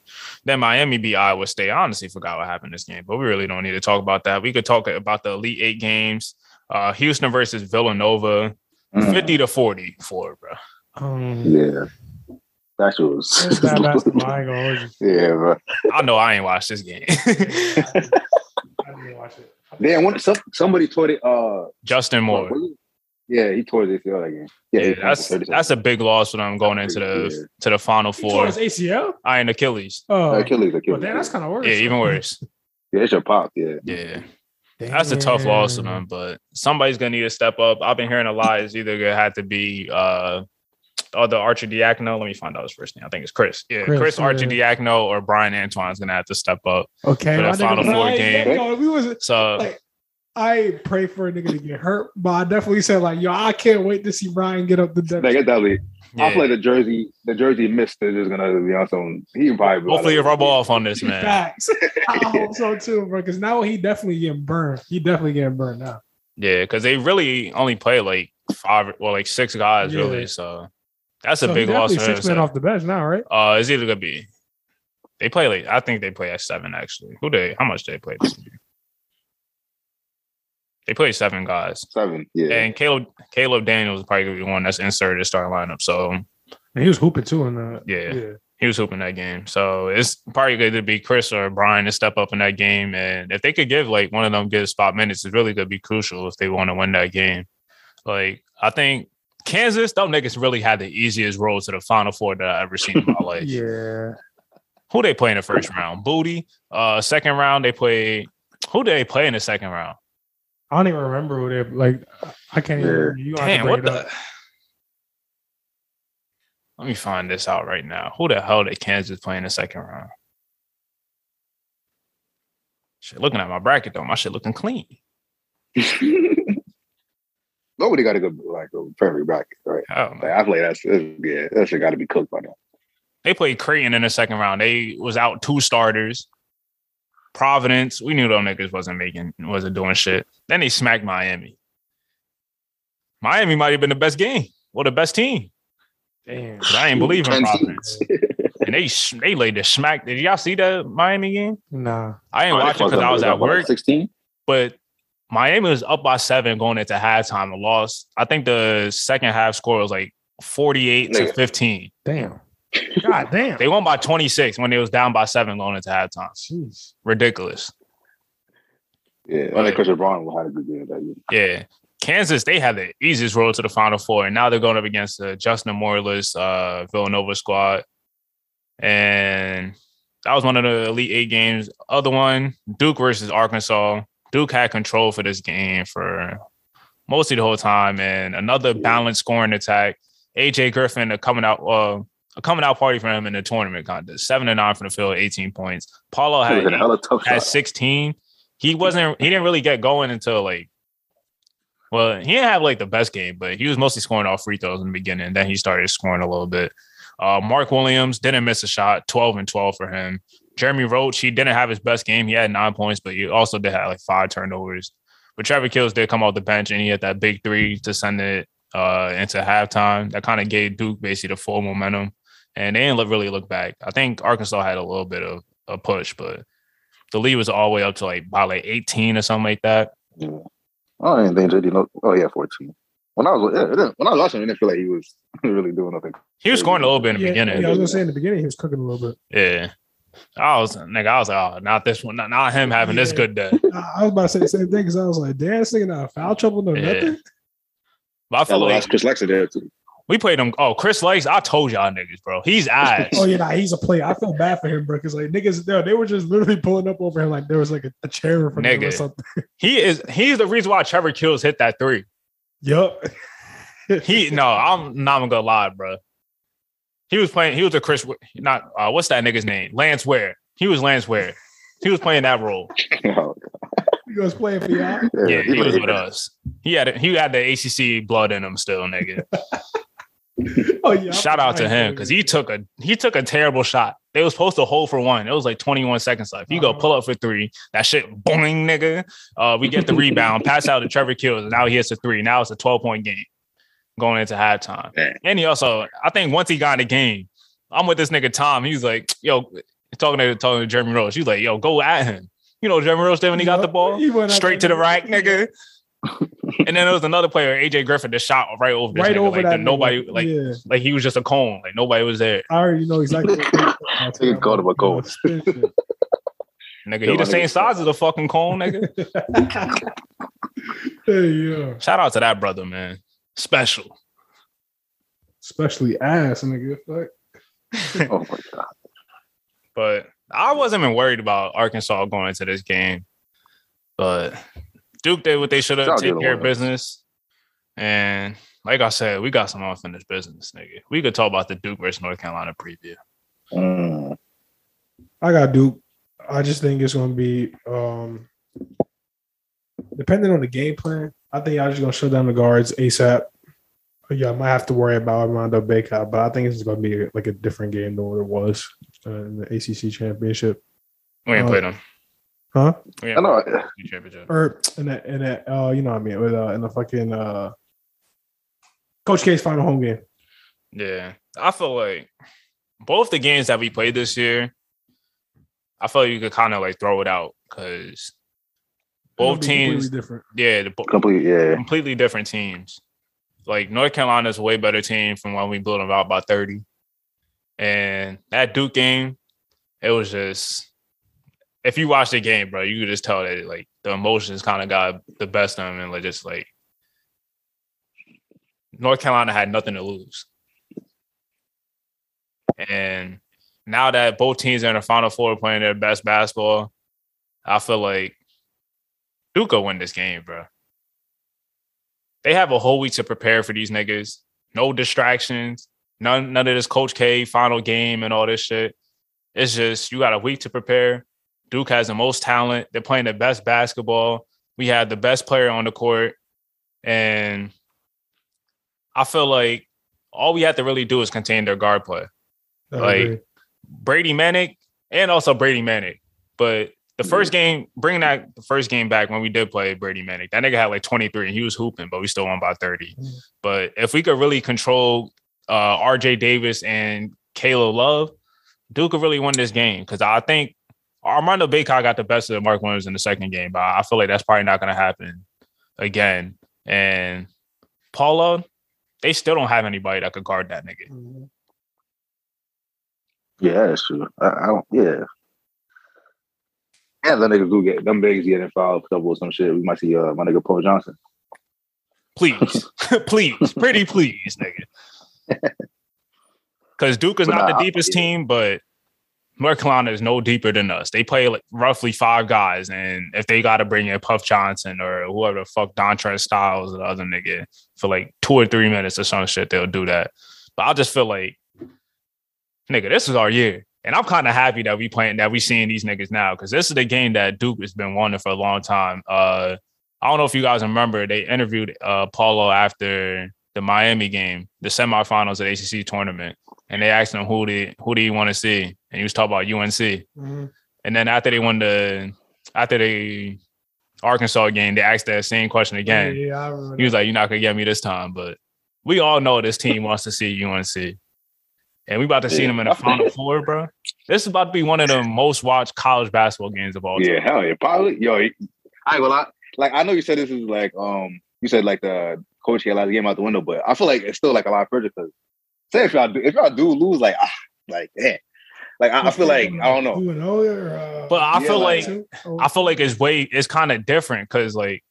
Speaker 2: Then Miami beat Iowa State. I honestly forgot what happened this game, but we really don't need to talk about that. We could talk about the Elite Eight games. Uh, Houston versus Villanova,
Speaker 3: Mm.
Speaker 2: 50 to 44, bro.
Speaker 1: um,
Speaker 3: yeah that shit was
Speaker 1: it's bad basketball. I ain't gonna hold you.
Speaker 3: yeah bro
Speaker 2: I know I ain't watched this game.
Speaker 1: I didn't watch it.
Speaker 3: Damn, when some, somebody tore it. Uh,
Speaker 2: Justin Moore.
Speaker 3: yeah, he tore his ACL that game.
Speaker 2: Yeah,
Speaker 3: he
Speaker 2: that's that's a big loss for them going into the
Speaker 3: Yeah.
Speaker 2: to the final
Speaker 1: He tore
Speaker 2: four.
Speaker 1: his ACL.
Speaker 2: I ain't Achilles.
Speaker 1: Oh,
Speaker 3: Achilles.
Speaker 1: well,
Speaker 3: Achilles.
Speaker 1: damn, that's kind of worse.
Speaker 2: Yeah, even worse.
Speaker 3: yeah, it's your pop. Yeah,
Speaker 2: Yeah. That's a tough loss for them, but somebody's gonna need to step up. I've been hearing a lot. It's either gonna have to be uh oh, the Arcidiacono. Let me find out his first name. I think it's Chris. Yeah,
Speaker 1: Chris,
Speaker 2: Chris, Archer
Speaker 1: yeah.
Speaker 2: Diacono or Bryan Antoine's gonna have to step up.
Speaker 1: Okay,
Speaker 2: for the
Speaker 1: my nigga
Speaker 2: Final Four game.
Speaker 1: yo, we was
Speaker 2: So
Speaker 1: like, I pray for a nigga to get hurt, but I definitely said like, yo, I can't wait to see Bryan get up the depth.
Speaker 3: like, it's definitely. I feel
Speaker 2: yeah.
Speaker 3: the jersey, the jersey mist is just gonna be on some. He probably
Speaker 2: hopefully it rub off on this man.
Speaker 1: Facts. I hope so too, bro. Because now he definitely getting burned. He definitely getting burned now.
Speaker 2: Yeah, because they really only play like five, well, like six guys
Speaker 1: Yeah.
Speaker 2: really. So that's a
Speaker 1: So
Speaker 2: big loss
Speaker 1: definitely. Six men off the bench now, right?
Speaker 2: uh, it's either gonna be they play late. I think they play at seven actually. Who they? How much they play? this year? They play seven guys,
Speaker 3: Seven. Yeah.
Speaker 2: and Caleb Caleb Daniels is probably gonna be the one that's inserted to start lineup. So
Speaker 1: And he was hooping too in the
Speaker 2: Yeah.
Speaker 1: yeah.
Speaker 2: he was hooping that game. So it's probably going to be Chris or Bryan to step up in that game. And if they could give like one of them good spot minutes, it's really going to be crucial if they want to win that game. Like I think Kansas, them niggas really had the easiest road to the Final Four that I ever seen in my life.
Speaker 1: Yeah.
Speaker 2: Who they play in the first round? Booty. Uh, second round they play. Who did they play in the second round?
Speaker 1: I don't even remember who they like. I can't even. You gonna have to
Speaker 2: Damn, what the?
Speaker 1: up.
Speaker 2: Let me find this out right now. Who the hell did Kansas play in the second round? Shit, looking at my bracket though, my shit looking clean.
Speaker 3: Nobody got a good like a perfect bracket, right?
Speaker 2: Hell no.
Speaker 3: Like, I play that. shit- Yeah, that shit got to be cooked by now.
Speaker 2: They played Creighton in the second round. They was out two starters. Providence, we knew those niggas wasn't making, wasn't doing shit. Then they smacked Miami. Miami might have been the best game or the best team.
Speaker 1: Damn.
Speaker 2: 'Cause I ain't believe in Providence. And they they laid the smack. Did y'all see the Miami game?
Speaker 1: Nah.
Speaker 2: I ain't oh, watching because I was at work.
Speaker 3: Sixteen.
Speaker 2: but Miami was up by seven going into halftime and lost. I think the second half score was like 48 to 15.
Speaker 1: Damn. God damn.
Speaker 2: They won by 26 when they was down by seven going into halftime.
Speaker 1: Jeez.
Speaker 2: Ridiculous.
Speaker 3: Yeah, I think Chris Brown had a good game that year.
Speaker 2: Yeah. Kansas, they had the easiest road to the final four. And now they're going up against the Justin Morless uh Villanova squad. And that was one of the Elite Eight games. Other one, Duke versus Arkansas. Duke had control for this game for mostly the whole time, and another balanced scoring attack. AJ Griffin a coming out, uh, a coming out party for him in the tournament contest. Seven and nine from the field, eighteen points.
Speaker 3: Paolo
Speaker 2: had
Speaker 3: in a hella tough
Speaker 2: had 16. He wasn't he didn't really get going until like well, he didn't have like the best game, but he was mostly scoring off free throws in the beginning. Then he started scoring a little bit. Uh, Mark Williams didn't miss a shot, 12 and 12 for him. Jeremy Roach, he didn't have his best game. He had nine points, but he also did have like five turnovers. But Trevor Keels did come off the bench and he had that big three to send it uh, into halftime. That kind of gave Duke basically the full momentum. And they didn't look, really look back. I think Arkansas had a little bit of a push, but the lead was all the way up to like by like 18 or something like that.
Speaker 3: Yeah. I didn't think JD. No, oh yeah, fourteen. When I was yeah, it when I was watching, I didn't feel like he was really doing nothing.
Speaker 2: He was scoring a little bit in the
Speaker 1: Yeah,
Speaker 2: beginning.
Speaker 1: yeah, I was gonna say in the beginning he was cooking a little bit.
Speaker 2: Yeah. I was nigga, I was like, oh, not this one, not, not him having this good day.
Speaker 1: I I was about to say the same thing because I was like, damn, this nigga not foul trouble no
Speaker 2: Yeah.
Speaker 1: nothing.
Speaker 2: But I
Speaker 3: I
Speaker 2: feel like
Speaker 3: Chris Lexer there too.
Speaker 2: we played him. Oh, Chris Lykes, I told y'all niggas, bro. He's ass.
Speaker 1: Oh yeah, nah, he's a player. I feel bad for him, bro. Because like niggas, no, they were just literally pulling up over him like there was like a, a chair for him or something.
Speaker 2: He is he's the reason why Trevor Keels hit that three.
Speaker 1: Yup.
Speaker 2: He no, I'm not gonna lie, bro. He was playing, he was a Chris not uh what's that nigga's name? Lance Ware. He was Lance Ware. He was playing that role.
Speaker 3: Oh,
Speaker 1: he was playing for y'all.
Speaker 2: Yeah, he was with us. He had he had the ACC blood in him still, nigga.
Speaker 1: Oh yeah.
Speaker 2: Shout out to him because he took a he took a terrible shot. They was supposed to hold for one. It was like 21 seconds left. You go
Speaker 1: Uh-huh.
Speaker 2: pull up for three. That shit boing, nigga. Uh, we get the rebound, pass out to Trevor Keels, and now he hits a three. Now it's a 12 point game going into halftime.
Speaker 3: Dang.
Speaker 2: And he also, I think once he got in the game, I'm with this nigga Tom. He's like, yo, talking to talking to Jeremy Rose. He's like, yo, go at him. You know, Jeremy Rose did when he got the ball
Speaker 1: He went
Speaker 2: straight to the rack, nigga. and then there was another player, AJ Griffin, that shot right over this
Speaker 1: Right
Speaker 2: nigga.
Speaker 1: over
Speaker 2: like,
Speaker 1: that.
Speaker 2: the- nobody,
Speaker 1: nigga.
Speaker 2: like,
Speaker 1: yeah.
Speaker 2: like he was just a cone. Like nobody was there.
Speaker 1: I already know exactly. what
Speaker 3: He called him a cone.
Speaker 2: Nigga, he the same size as a fucking cone, nigga.
Speaker 1: hey, yeah.
Speaker 2: Shout out to that brother, man. Special.
Speaker 1: Especially ass, nigga. Fuck.
Speaker 3: Oh my god.
Speaker 2: But I wasn't even worried about Arkansas going into this game. But Duke did what they should have,
Speaker 3: Shout out
Speaker 2: take care of business. And like I said, we got some unfinished business, nigga. We could talk about the Duke versus North Carolina preview.
Speaker 3: Mm.
Speaker 1: I got Duke. I just think it's gonna be um depending on the game plan. I think y'all just gonna shut down the guards ASAP. Yeah, I might have to worry about Armando Bacot, but I think it's gonna be like a different game than what it was uh, in the ACC championship.
Speaker 2: We ain't
Speaker 1: Uh,
Speaker 2: played them.
Speaker 1: Huh?
Speaker 2: We
Speaker 3: I know.
Speaker 2: championship.
Speaker 1: Or in that in that uh you know what I mean with uh in the fucking uh Coach K's final home game.
Speaker 2: Yeah, I feel like both the games that we played this year, I feel like you could kind of like throw it out because both teams
Speaker 1: different.
Speaker 2: Yeah, the,
Speaker 3: completely yeah,
Speaker 2: completely different teams. Like North Carolina's a way better team from when we blew them out by 30. And that Duke game, it was just if you watch the game, bro, you could just tell that like the emotions kind of got the best of them and like just like North Carolina had nothing to lose. And now that both teams are in the final four playing their best basketball, I feel like Duke will win this game, bro. They have a whole week to prepare for these niggas. No distractions. None, none of this Coach K final game and all this shit. It's just you got a week to prepare. Duke has the most talent. They're playing the best basketball. We had the best player on the court. And I feel like all we have to really do is contain their guard play. like Brady Manek and also Brady Manek. But the first game, bringing that the first game back when we did play Brady Manek, that nigga had like 23 and he was hooping, but we still won by 30. Mm. But if we could really control uh, RJ Davis and Caleb Love, Duke could really win this game. Cause I think Armando Bacot got the best of Mark Williams in the second game, but I feel like that's probably not gonna happen again. And Paolo, they still don't have anybody that could guard that nigga.
Speaker 3: Yeah, that's true. I, I don't yeah. Yeah, the niggas do get them bigs getting fouled couple or some shit. We might see uh, my nigga Paul Johnson.
Speaker 2: Please, please, pretty please, nigga. Because Duke is but not nah, the deepest yeah. team, but North Carolina is no deeper than us. They play like roughly five guys, and if they got to bring in Puff Johnson or whoever the fuck Dontrez Styles or the other nigga for like two or three minutes or some shit, they'll do that. But I just feel like, nigga, this is our year. And I'm kind of happy that we playing that we seeing these niggas now because this is the game that Duke has been wanting for a long time. Uh, I don't know if you guys remember they interviewed uh, Paolo after the Miami game, the semifinals of the ACC tournament, and they asked him who do who do you want to see, and he was talking about UNC. Mm-hmm. And then after they won the after the Arkansas game, they asked that same question again. Yeah, yeah, he was like, "You're not gonna get me this time," but we all know this team wants to see UNC and we about to yeah. see them in the final four, bro. This is about to be one of the most watched college basketball games of all
Speaker 3: time. Yeah, hell yeah, probably. Yo, I ain't gonna lie. Like I know you said this is like um you said like the coach here allowed the game out the window, but I feel like it's still like a lot of pressure because say if y'all do if y'all do lose, like ah, like yeah. Like I, I feel like I don't know,
Speaker 2: uh, but I feel like I feel like it's way it's kind of different because like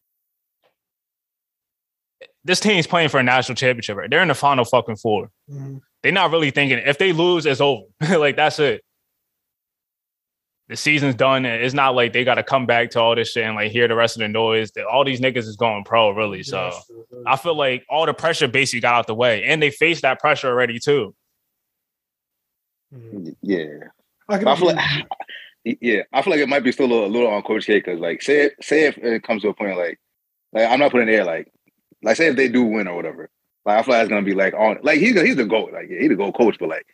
Speaker 2: this team's playing for a national championship. Right? They're in the final fucking 4 mm-hmm they're not really thinking if they lose, it's over. like that's it. The season's done. It's not like they got to come back to all this shit and like hear the rest of the noise. All these niggas is going pro, really. So I feel like all the pressure basically got out the way, and they faced that pressure already too.
Speaker 3: Mm-hmm. Yeah, I, I feel like, yeah, I feel like it might be still a little, a little on Coach K because like say say if it comes to a point like like I'm not putting there like like say if they do win or whatever, like I feel like it's gonna be like on like he's he's the goat. Like yeah, he's the goat coach, but like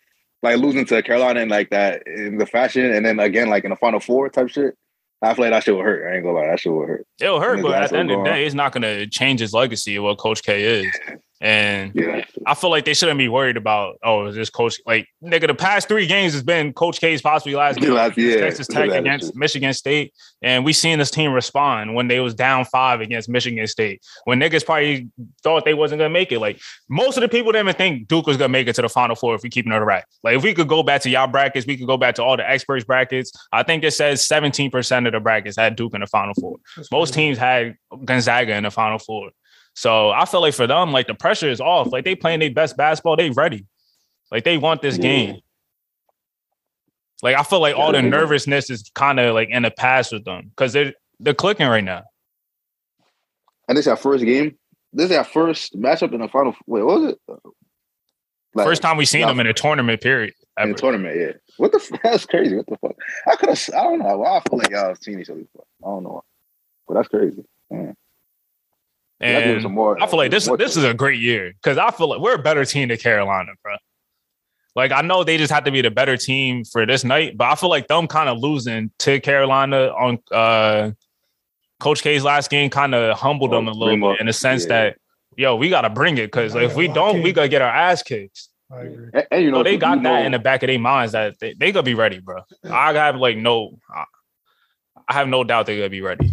Speaker 3: like losing to Carolina and like that in the fashion, and then again like in the final four type shit. I feel like that shit will hurt. I ain't gonna lie, that shit will hurt.
Speaker 2: It'll hurt, but at the end of the day, it's not gonna change his legacy of what Coach K is. And yeah. I feel like they shouldn't be worried about, oh, is this coach like nigga, the past three games has been Coach K's possibly last game. Last, yeah, Texas Tech against Michigan State. And we seen this team respond when they was down five against Michigan State. When niggas probably thought they wasn't gonna make it. Like most of the people didn't even think Duke was gonna make it to the final four if we keep it right. Like if we could go back to y'all brackets, we could go back to all the experts brackets. I think it says 17% of the brackets had Duke in the final four. Most teams had Gonzaga in the final four. So I feel like for them, like the pressure is off. Like they playing their best basketball, they ready. Like they want this game. Like I feel like all the nervousness is kind of like in the past with them because they're they're clicking right now.
Speaker 3: And this is our first game. This is our first matchup in the final. Wait, what was it?
Speaker 2: Like, first time we seen them in a tournament period.
Speaker 3: Ever. In a tournament, yeah. What the? That's crazy. What the fuck? I could have. I don't know. I feel like y'all seen each other before. I don't know. But that's crazy. Man.
Speaker 2: And more, I feel like this this is a great year because I feel like we're a better team than Carolina, bro. Like I know they just have to be the better team for this night, but I feel like them kind of losing to Carolina on uh Coach K's last game kind of humbled them a little bit in the sense yeah. that yo, we gotta bring it because if we don't, we gonna get our ass kicked.
Speaker 1: I agree.
Speaker 3: And, and you know,
Speaker 2: So they got
Speaker 3: you
Speaker 2: that
Speaker 3: know-
Speaker 2: in the back of their minds that they, they gonna be ready, bro. I have like no, I- I have no doubt they're gonna be ready.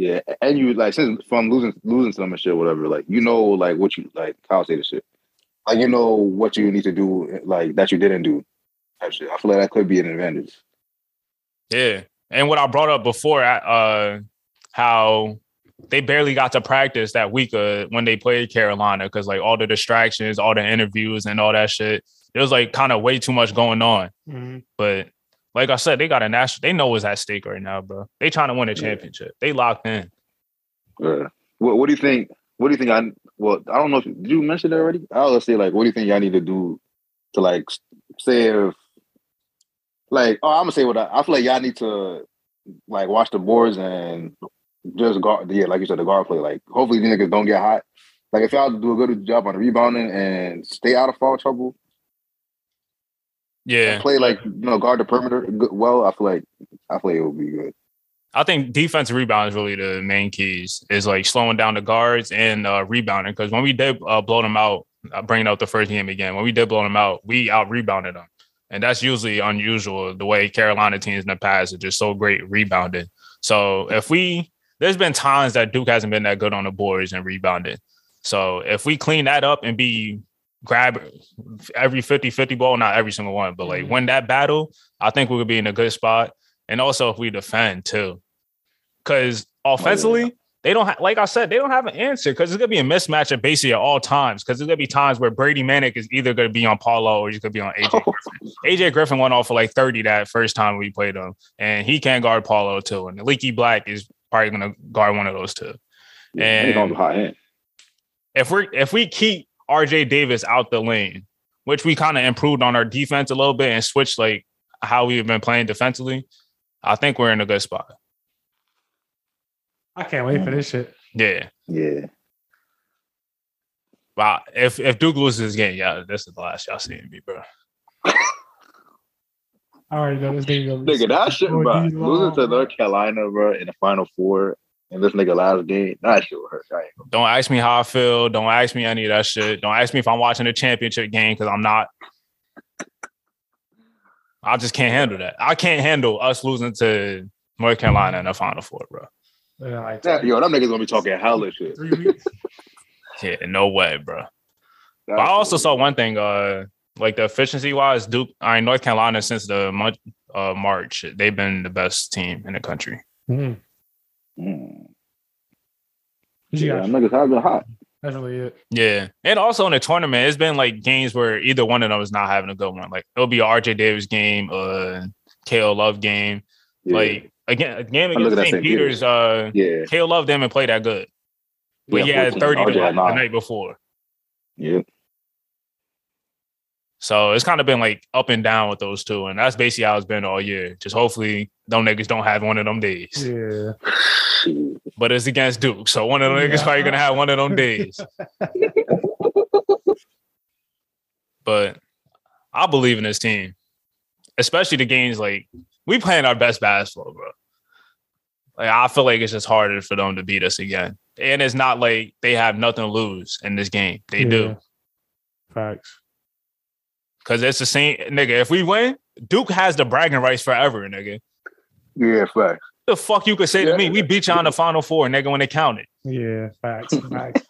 Speaker 3: Yeah, and you like since from losing losing some and shit, whatever. Like you know, like what you like. How I say the shit. Like you know what you need to do, like that you didn't do. Type shit. I feel like that could be an advantage.
Speaker 2: Yeah. And what I brought up before, uh, how they barely got to practice that week uh, when they played Carolina because like all the distractions, all the interviews, and all that shit. There was like kind of way too much going on.
Speaker 1: Mhm.
Speaker 2: But like I said, they got a national. They know what's at stake right now, bro. They trying to win a championship. They locked in.
Speaker 3: Yeah. What What do you think? What do you think? I well, I don't know if did you mention it already. I was say like, what do you think y'all need to do to like say if like oh, I'm gonna say what I, I feel like y'all need to like watch the boards and just guard. Yeah, like you said, the guard play. Like hopefully these niggas don't get hot. Like if y'all do a good job on the rebounding and stay out of foul trouble,
Speaker 2: Yeah.
Speaker 3: play like you know guard the perimeter good, well. I feel like I feel like it will be good.
Speaker 2: I think defensive rebound is really the main keys. Is like slowing down the guards and uh, rebounding. Because when we did uh, blow them out, uh, bringing out the first game again, when we did blow them out, we out rebounded them, and that's usually unusual. The way Carolina teams in the past are just so great rebounding. So if we, there's been times that Duke hasn't been that good on the boards and rebounding. So if we clean that up and be grab every 50-50 ball, not every single one, but like win that battle, I think we could be in a good spot. And also if we defend too. Cause offensively, they don't have like I said, they don't have an answer because it's gonna be a mismatch at basically at all times. Cause there's gonna be times where Brady Manek is either gonna be on Paolo or he's gonna be on AJ Griffin. AJ Griffin went off for like 30 that first time we played him, and he can't guard Paolo too. And Leaky Black is probably gonna guard one of those two.
Speaker 3: Yeah,
Speaker 2: And-
Speaker 3: the.
Speaker 2: If we're if we keep RJ Davis out the lane, which we kind of improved on our defense a little bit and switched like how we've been playing defensively, I think we're in a good spot.
Speaker 1: I can't wait for this shit.
Speaker 2: Yeah.
Speaker 3: Yeah.
Speaker 2: Wow. If if Duke loses this game, yeah, this is the last y'all seeing me, bro.
Speaker 1: All right, already know this nigga gonna be
Speaker 3: Nigga, that shit, bro. Losing to. North Carolina, bro, in the Final Four, and this nigga last game, that shit would hurt. I ain't gonna-
Speaker 2: Don't ask me how I feel. Don't ask me any of that shit. Don't ask me if I'm watching a championship game because I'm not. I just can't handle that. I can't handle us losing to North Carolina in the Final Four, bro.
Speaker 1: Yeah, like
Speaker 3: That- Yo, them niggas gonna be talking hella shit.
Speaker 2: Yeah, no way, bro. But I also saw one thing, uh, like the efficiency wise, Duke, I mean, North Carolina since the month uh March, they've been the best team in the country.
Speaker 1: Mhm.
Speaker 3: Mm.
Speaker 1: What
Speaker 3: Yeah, niggas have been hot.
Speaker 1: That's really it.
Speaker 2: Yeah, and also in the tournament, it's been like games where either one of them is not having a good one. Like it'll be a RJ Davis game, uh, KO Love game.
Speaker 3: Yeah.
Speaker 2: Like again, a game against St.
Speaker 3: St.
Speaker 2: Peter's, uh,
Speaker 3: yeah,
Speaker 2: KO Love didn't play that good, but
Speaker 3: Yeah,
Speaker 2: he had thirty the,
Speaker 3: RJ
Speaker 2: the night before.
Speaker 3: yeah.
Speaker 2: So it's kind of been like up and down with those two, and that's basically how it's been all year. Just hopefully, them niggas don't have one of them days.
Speaker 1: Yeah.
Speaker 2: But it's against Duke, so one of them niggas probably gonna have one of them days. but I believe in this team, especially the games like we playing our best basketball, bro. Like I feel like it's just harder for them to beat us again, and it's not like they have nothing to lose in this game. They do
Speaker 1: Facts.
Speaker 2: Because it's the same nigga. If we win, Duke has the bragging rights forever, nigga.
Speaker 3: Yeah, facts.
Speaker 2: The fuck you could say to
Speaker 3: Yeah.
Speaker 2: me? We beat you on the final four, nigga, when they counted.
Speaker 1: Yeah, facts. facts.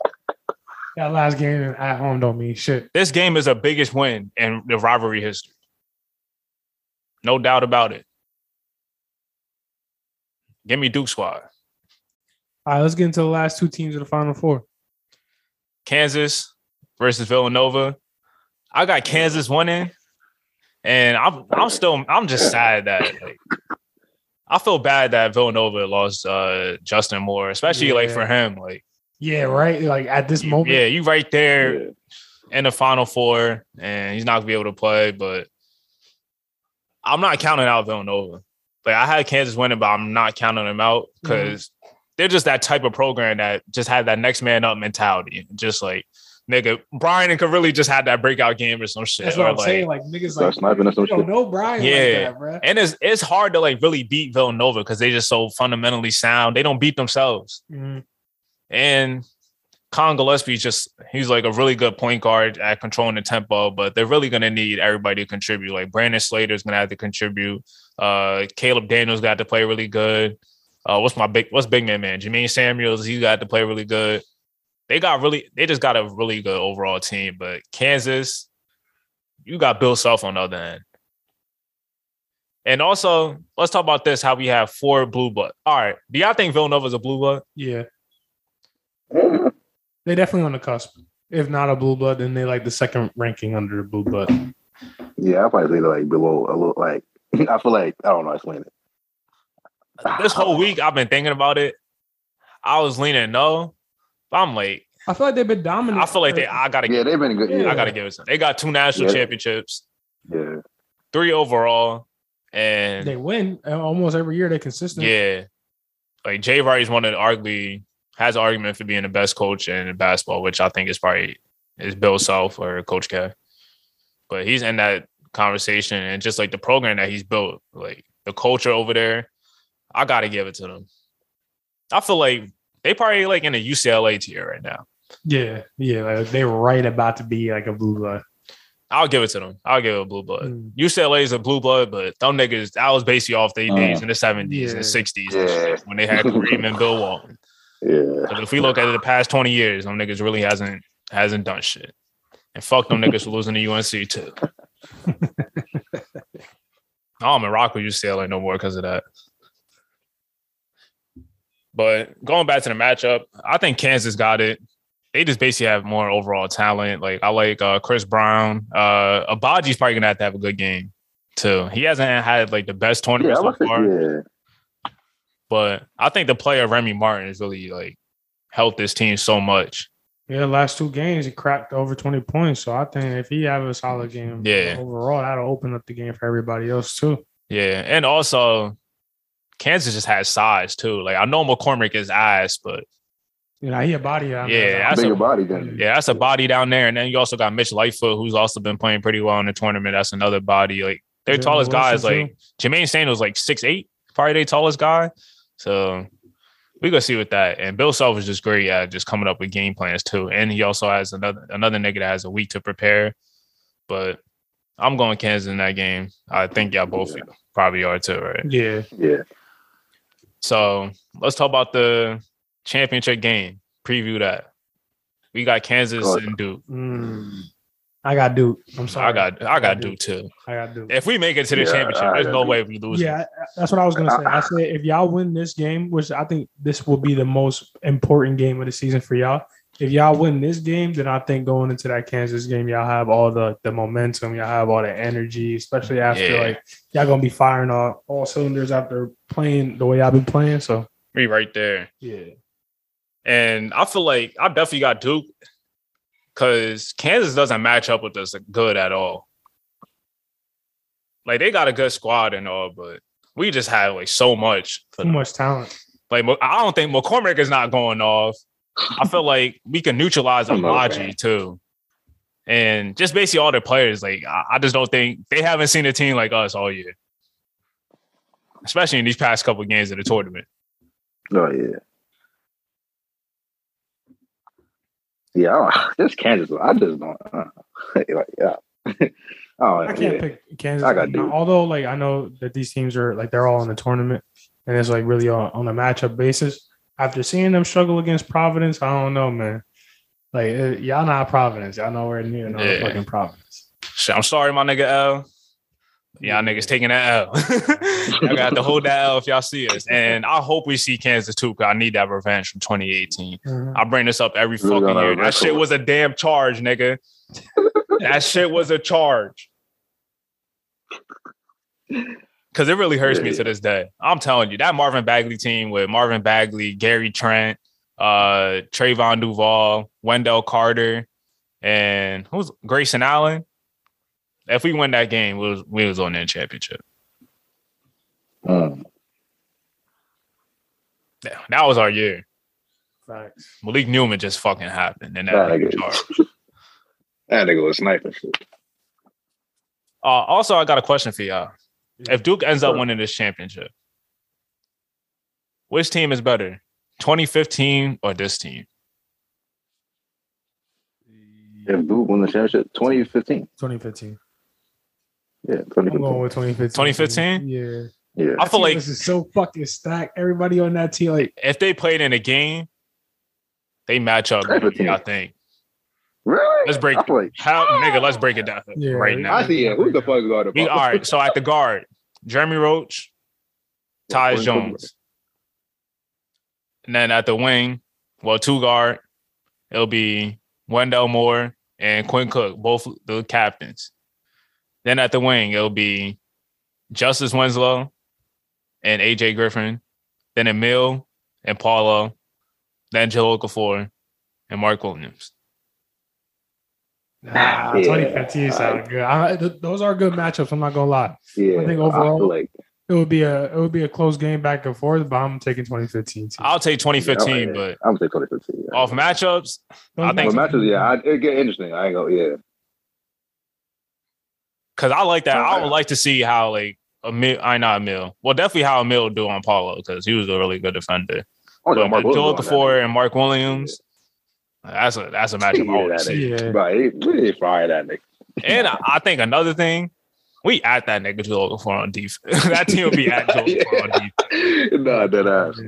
Speaker 1: that last game at home don't mean shit.
Speaker 2: This game is the biggest win in the rivalry history. No doubt about it. Give me Duke squad.
Speaker 1: All right, let's get into the last two teams of the final four.
Speaker 2: Kansas versus Villanova. I got Kansas winning, and I'm I'm still I'm just sad that like I feel bad that Villanova lost uh Justin Moore, especially like for him. Like
Speaker 1: Yeah, right. Like at this moment.
Speaker 2: yeah, you right there
Speaker 3: Yeah.
Speaker 2: in the final four, and he's not gonna be able to play. But I'm not counting out Villanova. Like I had Kansas winning, but I'm not counting them out because they're just that type of program that just had that next man up mentality. Just like nigga, Bryan could really just had that breakout game or some shit.
Speaker 1: That's what
Speaker 2: or
Speaker 1: I'm
Speaker 2: like,
Speaker 1: saying. Like niggas like
Speaker 3: sniping or some
Speaker 1: you don't
Speaker 3: shit.
Speaker 1: know Bryan
Speaker 2: Yeah.
Speaker 1: like that, bro.
Speaker 2: and it's it's hard to like really beat Villanova because they just so fundamentally sound. They don't beat themselves.
Speaker 1: Mhm.
Speaker 2: And Collin Gillespie just he's like a really good point guard at controlling the tempo, but they're really gonna need everybody to contribute. Like Brandon Slater's gonna have to contribute. Uh Caleb Daniels got to play really good. Uh what's my big what's big man man? Jermaine Samuels, he got to play really good. They got really they just got a really good overall team. But Kansas, you got Bill Self on the other end. And also, let's talk about this: how we have four blue blood. All right, do y'all think Villanova's a blue blood?
Speaker 1: Yeah. They definitely on the cusp. If not a blue blood, then they like the second ranking under the blue blood.
Speaker 3: Yeah, I probably say like below a little like I feel like I don't know explain it.
Speaker 2: This whole week, I've been thinking about it. I was leaning no, but I'm like,
Speaker 1: I feel like they've been dominant.
Speaker 2: I feel like they. I gotta.
Speaker 3: Yeah, they've been good. Yeah,
Speaker 2: I gotta give it. Some. They got two national
Speaker 3: Yeah.
Speaker 2: championships,
Speaker 3: yeah.
Speaker 2: three overall, and
Speaker 1: they win uh, almost every year. They're consistent.
Speaker 2: Yeah. Like Jay Wright is one of the arguably has an argument for being the best coach in basketball, which I think is probably is Bill Self or Coach K. But he's in that conversation and just like the program that he's built, like the culture over there, I gotta give it to them. I feel like they probably like in a UCLA tier right now.
Speaker 1: yeah, yeah. Like they're right about to be like a blue blood.
Speaker 2: I'll give it to them. I'll give it a blue blood.
Speaker 1: Mm.
Speaker 2: UCLA is a blue blood, but them niggas, I was basically off their
Speaker 3: Uh,
Speaker 2: days in the 70s and
Speaker 1: yeah.
Speaker 2: 60s and
Speaker 3: Yeah.
Speaker 2: shit, when they had Kareem and Bill Walton.
Speaker 3: Yeah.
Speaker 2: But if we look at the past 20 years, them niggas really hasn't hasn't done shit. And fuck them niggas for losing to UNC too. I don't even rock with UCLA no more because of that. But going back to the matchup, I think Kansas got it. They just basically have more overall talent. Like I like uh, Chris Brown. Uh, Agbaji's probably gonna have to have a good game too. He hasn't had like the best
Speaker 3: Yeah,
Speaker 2: tournament
Speaker 3: I
Speaker 2: so
Speaker 3: was
Speaker 2: far.
Speaker 3: yeah.
Speaker 2: But I think the player Remy Martin has really like helped this team so much.
Speaker 1: Yeah, last two games he cracked over twenty points. So I think if he have a solid game,
Speaker 2: Yeah.
Speaker 1: overall that'll open up the game for everybody else too.
Speaker 2: Yeah, and also Kansas just has size too. Like I know McCormack is ass, but
Speaker 1: You know, he a body. I mean,
Speaker 2: Yeah, that's
Speaker 3: Bigger
Speaker 2: a-
Speaker 3: body than
Speaker 2: yeah, that's a body down there. And then you also got Mitch Lightfoot, who's also been playing pretty well in the tournament. That's another body. Like their
Speaker 1: Jalen
Speaker 2: tallest guy is
Speaker 1: Wilson,
Speaker 2: like Jermaine Samuels, like six eight, probably their tallest guy. So we gonna see with that. And Bill Self is just great at just coming up with game plans too. And he also has another another nigga that has a week to prepare. But I'm going Kansas in that game. I think y'all both
Speaker 3: Yeah.
Speaker 2: probably are too, right?
Speaker 1: Yeah,
Speaker 3: yeah.
Speaker 2: So let's talk about the championship game. Preview that. We got Kansas
Speaker 3: Go
Speaker 2: and Duke.
Speaker 1: Mm. I got Duke. I'm sorry.
Speaker 2: I got I got Duke too.
Speaker 1: I got Duke.
Speaker 2: If we make it to the
Speaker 3: Yeah,
Speaker 2: championship,
Speaker 3: I
Speaker 2: there's
Speaker 3: got
Speaker 2: no
Speaker 3: Duke.
Speaker 2: way we lose.
Speaker 1: Yeah, that's what I was gonna say. I said if y'all win this game, which I think this will be the most important game of the season for y'all. If y'all win this game, then I think going into that Kansas game, y'all have all the the momentum, y'all have all the energy, especially after
Speaker 2: Yeah.
Speaker 1: like y'all gonna be firing all, all cylinders after playing the way y'all been playing. So
Speaker 2: We right there.
Speaker 1: yeah,
Speaker 2: And I feel like I definitely got Duke because Kansas doesn't match up with us good at all. Like they got a good squad and all, but we just have like so much.
Speaker 1: Too
Speaker 2: them.
Speaker 1: much talent.
Speaker 2: Like I don't think McCormack is not going off. I feel like we can neutralize
Speaker 3: I know, Agbaji
Speaker 2: too. And just basically all their players, like I I just don't think they haven't seen a team like us all year. Especially in these past couple games of the tournament.
Speaker 3: Oh yeah. Yeah, I don't, this Kansas, I just don't. Uh, like, yeah. oh,
Speaker 1: I can't
Speaker 3: yeah.
Speaker 1: pick Kansas.
Speaker 3: I got
Speaker 1: Although, like, I know that these teams are like they're all in the tournament, and it's like really on, on a matchup basis. After seeing them struggle against Providence, I don't know, man. Like, uh, y'all not Providence. Y'all nowhere near no
Speaker 2: Yeah.
Speaker 1: fucking Providence.
Speaker 2: Shit, I'm sorry, my nigga L. Y'all niggas taking that L. y'all gonna hold that L if y'all see us. And I hope we see Kansas too, because I need that revenge from 2018.
Speaker 1: Mhm.
Speaker 2: I bring this up every
Speaker 3: Really
Speaker 2: fucking year. That shit was a damn charge, nigga. that shit was a charge. Cause it really hurts me
Speaker 3: Yeah.
Speaker 2: to this day. I'm telling you, that Marvin Bagley team with Marvin Bagley, Gary Trent, uh, Trevon Duval, Wendell Carter, and who's Grayson Allen. If we win that game, we was we was on that championship.
Speaker 3: Mm.
Speaker 2: Yeah, that was our year.
Speaker 1: Facts.
Speaker 2: Malik Newman just fucking happened, and that
Speaker 3: That
Speaker 2: nigga
Speaker 3: nigga-
Speaker 2: charge.
Speaker 3: That nigga was sniping.
Speaker 2: Uh, also, I got a question for y'all. If Duke ends up winning this championship, which team is better, 2015 or this team?
Speaker 3: If Duke won the championship, 2015.
Speaker 1: 2015.
Speaker 3: Yeah,
Speaker 1: I'm going
Speaker 3: 2015.
Speaker 1: with 2015.
Speaker 2: 2015?
Speaker 1: Yeah.
Speaker 3: Yeah.
Speaker 2: I feel like
Speaker 1: this is so fucking stacked. Everybody on that team, like,
Speaker 2: if they played in a game, they match up.
Speaker 3: Everything.
Speaker 2: I think.
Speaker 3: Really?
Speaker 2: Let's break
Speaker 3: I like,
Speaker 2: How nigga? Let's break it down
Speaker 1: Yeah,
Speaker 2: right now.
Speaker 3: honestly, yeah. Who the fuck is guarding?
Speaker 2: We, all right. So at the guard, Jeremy Roach, Tyus Jones, and then at the wing, well, two guard, it'll be Wendell Moore and Quinn Cook, both the captains. Then at the wing, it'll be Justice Winslow and AJ Griffin. Then Amile and Paolo. Then Joe Okafor and Mark Williams.
Speaker 1: Nah,
Speaker 3: Yeah.
Speaker 1: 2015 sound good. I, th- those are good matchups. I'm not gonna lie.
Speaker 3: Yeah,
Speaker 1: I think overall-
Speaker 3: feel like
Speaker 1: It would be a it would be a close game back and forth, but I'm taking 2015. Too.
Speaker 2: I'll take 2015,
Speaker 3: yeah,
Speaker 2: but
Speaker 3: I'm gonna say 2015. Yeah.
Speaker 2: off matchups, I think-
Speaker 3: But matches, yeah, I, it get interesting. I ain't go, yeah.
Speaker 2: because I like that. I
Speaker 3: Okay.
Speaker 2: would like to see how like Amile, I not Amile. Well, definitely how Amile do on Paolo because he was a really good defender.
Speaker 3: I want
Speaker 2: But
Speaker 3: to Mark
Speaker 2: Joel
Speaker 3: Williams on that
Speaker 2: Okafor and Mark Williams, that's a that's a matchup. I
Speaker 3: Yeah,
Speaker 2: want
Speaker 3: that
Speaker 2: to see.
Speaker 1: Yeah.
Speaker 3: nigga. He, he fire that nigga.
Speaker 2: And I, I think another thing, we at that nigga Joel Okafor on defense. that team will be at Joel Okafor on defense
Speaker 3: nah, that ass.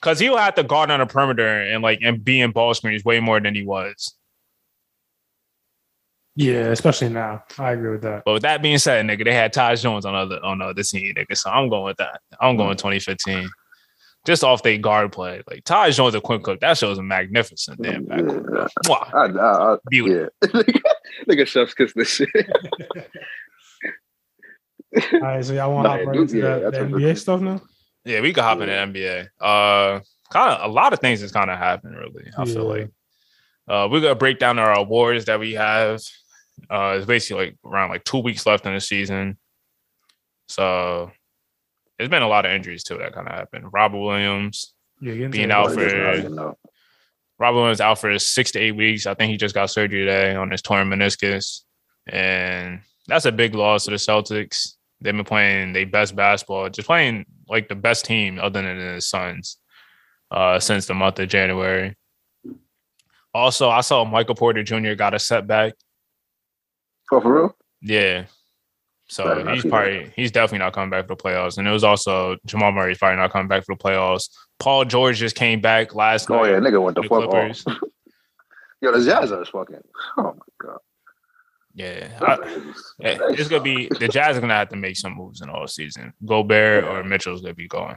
Speaker 2: because he'll have to guard on the perimeter and like and be in ball screens way more than he was.
Speaker 1: Yeah, especially now. I agree with that.
Speaker 2: But with that being said, nigga, they had Taj Jones on other on the other team, nigga. So I'm going with that. I'm going mm. 2015. Just off they guard play. Like Taj Jones and Quinn Cook, that shows a magnificent damn backcourt.
Speaker 3: Yeah.
Speaker 2: Mwah.
Speaker 3: I, I, I,
Speaker 2: Beauty.
Speaker 3: yeah. Nigga, chef's kiss this shit.
Speaker 1: All right, so y'all want to
Speaker 3: Nah,
Speaker 1: hop right into
Speaker 3: yeah,
Speaker 1: the, the NBA
Speaker 3: good-
Speaker 1: stuff now?
Speaker 2: Yeah, we could hop
Speaker 3: Yeah.
Speaker 2: in the NBA. Uh kind of a lot of things has kind of happened, really. I feel like. Uh we're gonna break down our awards that we have. Uh it's basically like around like two weeks left in the season. So there's been a lot of injuries too that kind of happened. Robert Williams,
Speaker 1: Yeah,
Speaker 2: Being out for-
Speaker 3: don't even know.
Speaker 2: Robert Williams out for six to eight weeks. I think he just got surgery today on his torn meniscus. And that's a big loss to the Celtics. They've been playing their best basketball, just playing like the best team other than the Suns uh, since the month of January. Also, I saw Michael Porter Jr. got a setback.
Speaker 3: Oh, for real?
Speaker 2: Yeah. So
Speaker 3: Right,
Speaker 2: he's probably he's definitely not coming back for the playoffs. And it was also Jamal Murray's probably not coming back for the playoffs. Paul George just came back last
Speaker 3: Oh,
Speaker 2: night.
Speaker 3: yeah, nigga went the
Speaker 2: the
Speaker 3: fuck off.
Speaker 2: Clippers.
Speaker 3: Yo, the Jazz are fucking. Oh, my God.
Speaker 2: Yeah. I- Yeah, it's gonna be the Jazz are gonna have to make some moves in all season. Gobert or Mitchell's gonna be going.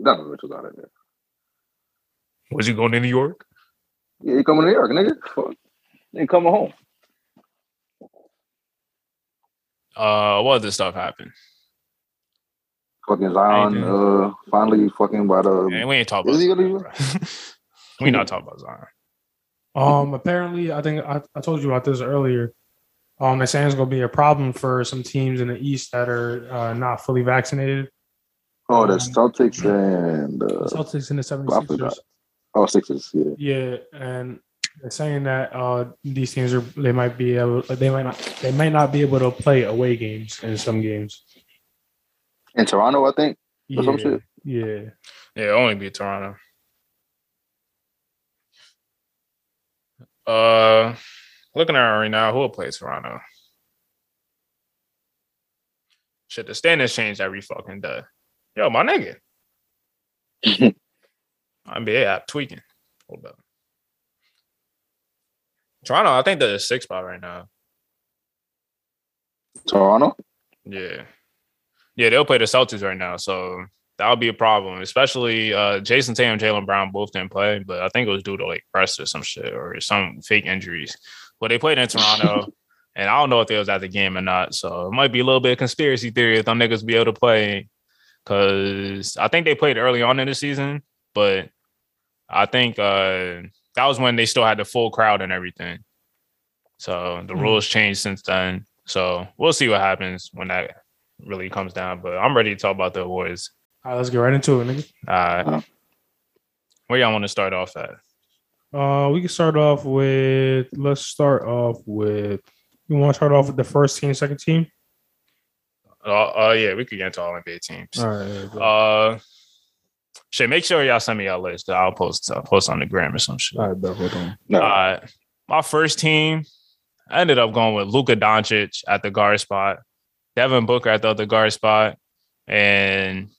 Speaker 3: Not Mitchell's out of there.
Speaker 2: Was he going to New York?
Speaker 3: Yeah, he coming to New York, nigga. Fuck. He coming home.
Speaker 2: Uh, what other stuff happened?
Speaker 3: Fucking Zion, uh, finally fucking by the.
Speaker 2: Man, we ain't talking about. Zion, we not talking about Zion.
Speaker 1: Um, apparently, I think I, I told you about this earlier. Um, they're saying it's going to be a problem for some teams in the East that are uh, not fully vaccinated.
Speaker 3: Oh, the Celtics and
Speaker 1: The
Speaker 3: uh,
Speaker 1: Celtics and the
Speaker 3: I forgot.
Speaker 1: 76ers.
Speaker 3: oh Sixers. Yeah,
Speaker 1: Yeah, and they're saying that uh, these teams are they might be able they might not they might not be able to play away games in some games.
Speaker 3: in Toronto, I think.
Speaker 1: Yeah,
Speaker 3: some shit.
Speaker 1: yeah.
Speaker 2: Yeah, only be Toronto. Uh, looking at it right now, who will play Toronto? Shit, the standings change every fucking day. Yo, my nigga. NBA app tweaking. Hold up. Toronto, I think they're the sixth spot right now.
Speaker 3: Toronto.
Speaker 2: Yeah. Yeah, they'll play the Celtics right now. So that'll be a problem, especially uh Jayson Tatum and Jaylen Brown both didn't play, but I think it was due to like rest or some shit or some fake injuries. But they played in Toronto, and I don't know if they was at the game or not. So it might be a little bit of conspiracy theory if them niggas be able to play. Cause I think they played early on in the season, but I think uh that was when they still had the full crowd and everything. So the
Speaker 1: Hmm.
Speaker 2: rules changed since then. So we'll see what happens when that really comes down. But I'm ready to talk about the awards.
Speaker 1: All right, let's get right into it, nigga.
Speaker 2: Uh,
Speaker 3: Uh-huh.
Speaker 2: where y'all want to start off at?
Speaker 1: Uh, we can start off with. Let's start off with. You want to start off with the first team, second team?
Speaker 2: Uh, uh yeah, we could get into all NBA teams.
Speaker 1: All right.
Speaker 2: Uh, shit, make sure y'all send me y'all list. I'll post uh, post on the gram or some shit.
Speaker 1: all right, bet. Hold on.
Speaker 3: No,
Speaker 2: Uh, my first team, I ended up going with Luka Doncic at the guard spot, Devin Booker at the other guard spot, and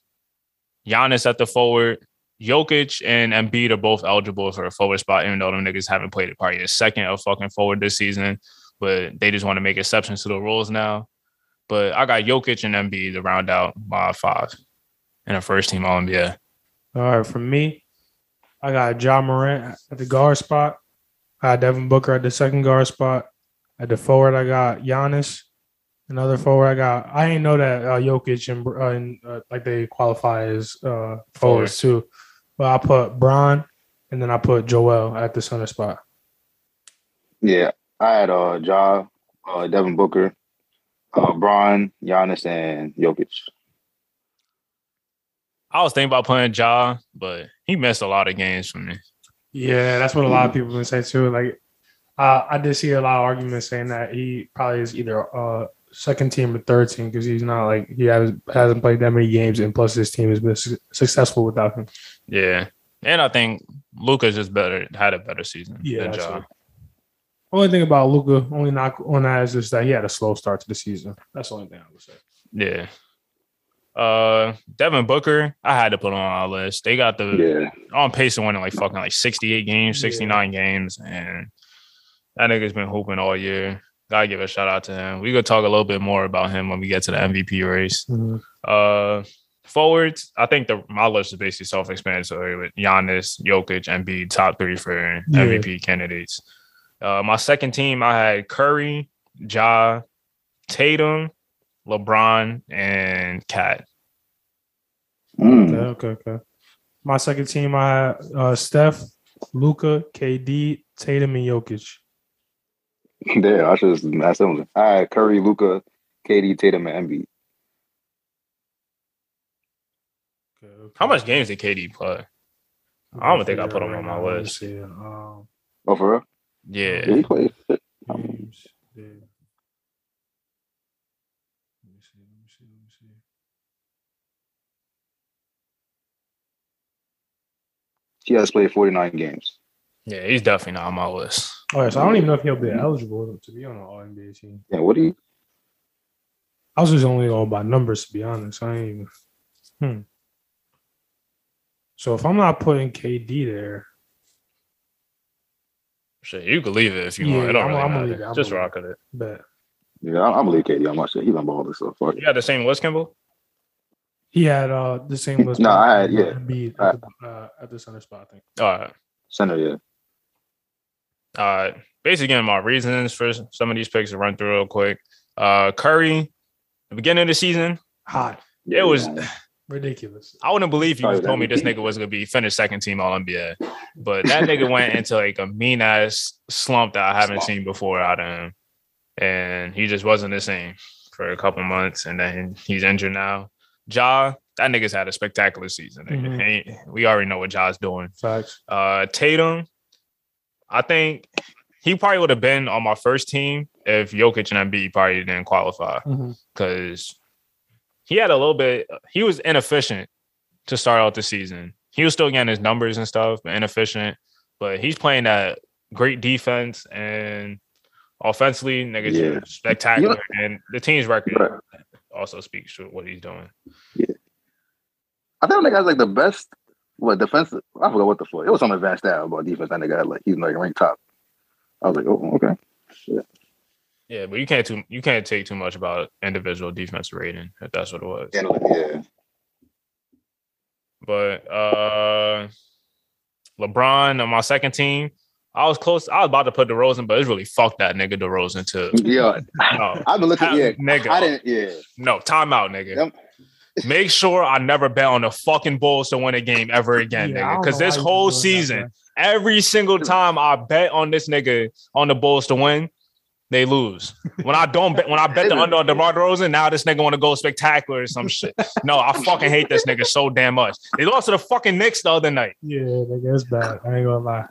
Speaker 2: Giannis at the forward. Jokic and Embiid are both eligible for a forward spot, even though them niggas haven't played a probably a second of fucking forward this season. But they just want to make exceptions to the rules now. But I got Jokic and Embiid to round out my five in a first team All NBA.
Speaker 1: All right, for me, I got John Morant at the guard spot. I got Devin Booker at the second guard spot. At the forward, I got Giannis. Another forward, I got. I didn't know that uh, Jokic and, uh, and uh, like they qualify as uh, forwards too. But I put Bron, and then I put Joel at the center spot.
Speaker 3: Yeah, I had uh Ja, uh, Devin Booker, uh, Bron, Giannis, and Jokic.
Speaker 2: I was thinking about playing Ja, but he missed a lot of games for me.
Speaker 1: Yeah, that's what a lot of people been saying too. Like, uh, I did see a lot of arguments saying that he probably is either uh second team or third team because he's not like he has, hasn't played that many games, and plus his team has been su- successful without him.
Speaker 2: Yeah, and I think Luka's just better had a better season
Speaker 1: Yeah,
Speaker 2: than
Speaker 1: that's
Speaker 2: Ja.
Speaker 1: right. Only thing about Luka, only knock on that is just that he had a slow start to the season. That's the only thing I would say.
Speaker 2: Yeah. Uh, Devin Booker, I had to put on our list. They got the
Speaker 3: Yeah,
Speaker 2: on pace to winning like fucking like 68 games,
Speaker 1: Yeah.
Speaker 2: 69 games, and that nigga's been hooping all year. Gotta give a shout out to him. We could talk a little bit more about him when we get to the MVP race. Uh, forwards, I think the my list is basically self-explanatory with Giannis, Jokic, and be top three for
Speaker 1: Yeah.
Speaker 2: MVP candidates. Uh, my second team, I had Curry, Ja, Tatum, LeBron, and Cat.
Speaker 3: Mm.
Speaker 1: Okay, okay, okay. My second team, I had uh, Steph, Luka, KD, Tatum, and Jokic.
Speaker 3: There, I should have asked them. I had Curry, Luka, KD, Tatum, and Embiid.
Speaker 1: Okay, okay.
Speaker 2: How much games did KD play? I don't think I put him on my list.
Speaker 1: see. Um,
Speaker 3: Oh, for real?
Speaker 2: Yeah.
Speaker 3: Yeah, he played.
Speaker 1: games, yeah. Let me see. Let me see. Let me see.
Speaker 3: He has played 49 games.
Speaker 2: Yeah, he's definitely not on my list.
Speaker 1: All right, so I don't even know if he'll be eligible to be on an All NBA team.
Speaker 3: Yeah, what do you?
Speaker 1: I was just only going by numbers, to be honest. I ain't even. Hmm. So if I'm not putting KD there,
Speaker 2: Shit, you can leave it if you
Speaker 1: Yeah,
Speaker 2: want. It don't
Speaker 1: I'm-
Speaker 2: really
Speaker 1: I'm gonna
Speaker 2: matter.
Speaker 1: leave it. I'm
Speaker 2: Just
Speaker 1: gonna
Speaker 2: rock with it.
Speaker 1: but
Speaker 3: Yeah, I'm, I'm gonna leave KD. I'm not sure. He's on ball this so fuck.
Speaker 2: You got the same list, Kimball?
Speaker 1: He had uh the same list.
Speaker 3: No, I had- yeah.
Speaker 1: Embiid at, the, uh, at the center spot. I think.
Speaker 2: All right.
Speaker 3: Center, yeah.
Speaker 2: Uh, basically, again, my reasons for some of these picks to run through real quick. Uh, Curry, the beginning of the season,
Speaker 1: Hot,
Speaker 2: it was.
Speaker 1: ridiculous.
Speaker 2: I wouldn't believe you
Speaker 3: Sorry,
Speaker 2: told me this nigga was gonna be finished second team All NBA, but that nigga went into like a mean ass slump that I haven't
Speaker 3: Slump.
Speaker 2: seen before out of him, and he just wasn't the same for a couple months, and then he's injured now. Ja, that nigga's had a spectacular season. nigga.
Speaker 1: Mhm.
Speaker 2: We already know what Ja's doing.
Speaker 1: Facts.
Speaker 2: Uh, Tatum, I think he probably would have been on my first team if Jokic and Embiid probably didn't qualify because he had a little bit. He was inefficient to start out the season. He was still getting his numbers and stuff, but inefficient. But he's playing that great defense and offensively, niggas
Speaker 3: Yeah.
Speaker 2: just spectacular. and the team's record
Speaker 3: Right.
Speaker 2: Also speaks to what he's doing. Yeah.
Speaker 3: I think that guy's like the best. What defensive? I forgot what the fuck. It was some advanced stat about defense. That nigga had like he's like ranked top. I was like, oh, okay.
Speaker 2: Yeah, but you can't too you can't take too much about individual defense rating if that's what it was.
Speaker 3: Yeah, yeah.
Speaker 2: But uh LeBron on my second team, I was close. I was about to put DeRozan, but it's really fuck that nigga DeRozan too.
Speaker 3: Yeah,
Speaker 2: No,
Speaker 3: I've been looking. at Yeah,
Speaker 2: nigga.
Speaker 3: I didn't. Yeah,
Speaker 2: no, timeout, nigga.
Speaker 3: Yep.
Speaker 2: Make sure I never bet on the fucking Bulls to win a game ever again,
Speaker 1: Yeah,
Speaker 2: nigga. Because this whole
Speaker 1: doing that,
Speaker 2: season, every single time I bet on this nigga on the Bulls to win, they lose. When I don't bet, when I bet the under on DeMar DeRozan, now this nigga want to go spectacular or some shit. No, I fucking hate this nigga so damn much. They lost to the fucking Knicks the other night.
Speaker 1: Yeah, nigga, it's bad. I ain't gonna lie.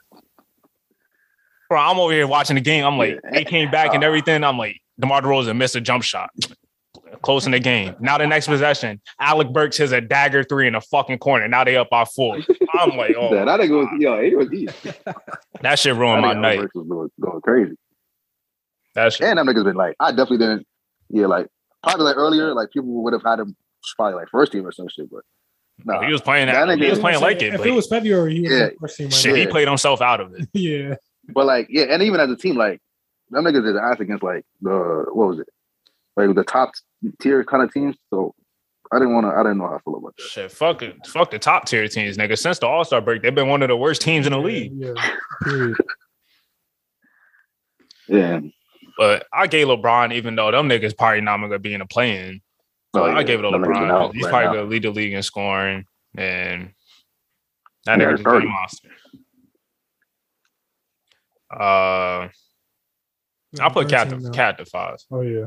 Speaker 2: Bro, I'm over here watching the game. I'm like, they came back and uh. everything. I'm like, DeMar DeRozan missed a jump shot. Close in the game. Now the next possession, Alec Burks has a dagger three in the fucking corner. Now they up by four. I'm like, oh,
Speaker 3: that, that nigga was. Yo, he was. He,
Speaker 2: That shit ruined my
Speaker 3: That nigga
Speaker 2: night.
Speaker 3: Burks was going, going crazy.
Speaker 2: That shit.
Speaker 3: And them niggas been like, I definitely didn't. Yeah, like probably like earlier, like people would have had him probably like first team or some shit, but nah.
Speaker 2: he was playing.
Speaker 3: That
Speaker 2: That, he was playing like it.
Speaker 1: If
Speaker 2: but
Speaker 1: it was February, he was
Speaker 3: Yeah.
Speaker 1: first team right
Speaker 2: shit, he played himself out of it.
Speaker 1: Yeah.
Speaker 3: But like, yeah, and even as a team, like them niggas did ass against like the what was it, like the top tier kind of teams. So I didn't want to. I didn't know how I feel about that.
Speaker 2: Shit, fuck it, fuck the top tier teams, nigga. Since the All Star break, they've been one of the worst teams in the league.
Speaker 1: Yeah.
Speaker 3: Yeah,
Speaker 2: But I gave LeBron, even though them niggas probably not gonna be in a play-in. So
Speaker 3: Oh,
Speaker 2: I gave it to
Speaker 3: Them
Speaker 2: LeBron. He's
Speaker 3: right
Speaker 2: probably
Speaker 3: now.
Speaker 2: gonna lead the league in scoring, and that
Speaker 3: Yeah,
Speaker 2: nigga's a
Speaker 3: 30.
Speaker 2: monster. Uh, I put Cat to. Cat to five.
Speaker 1: Oh yeah.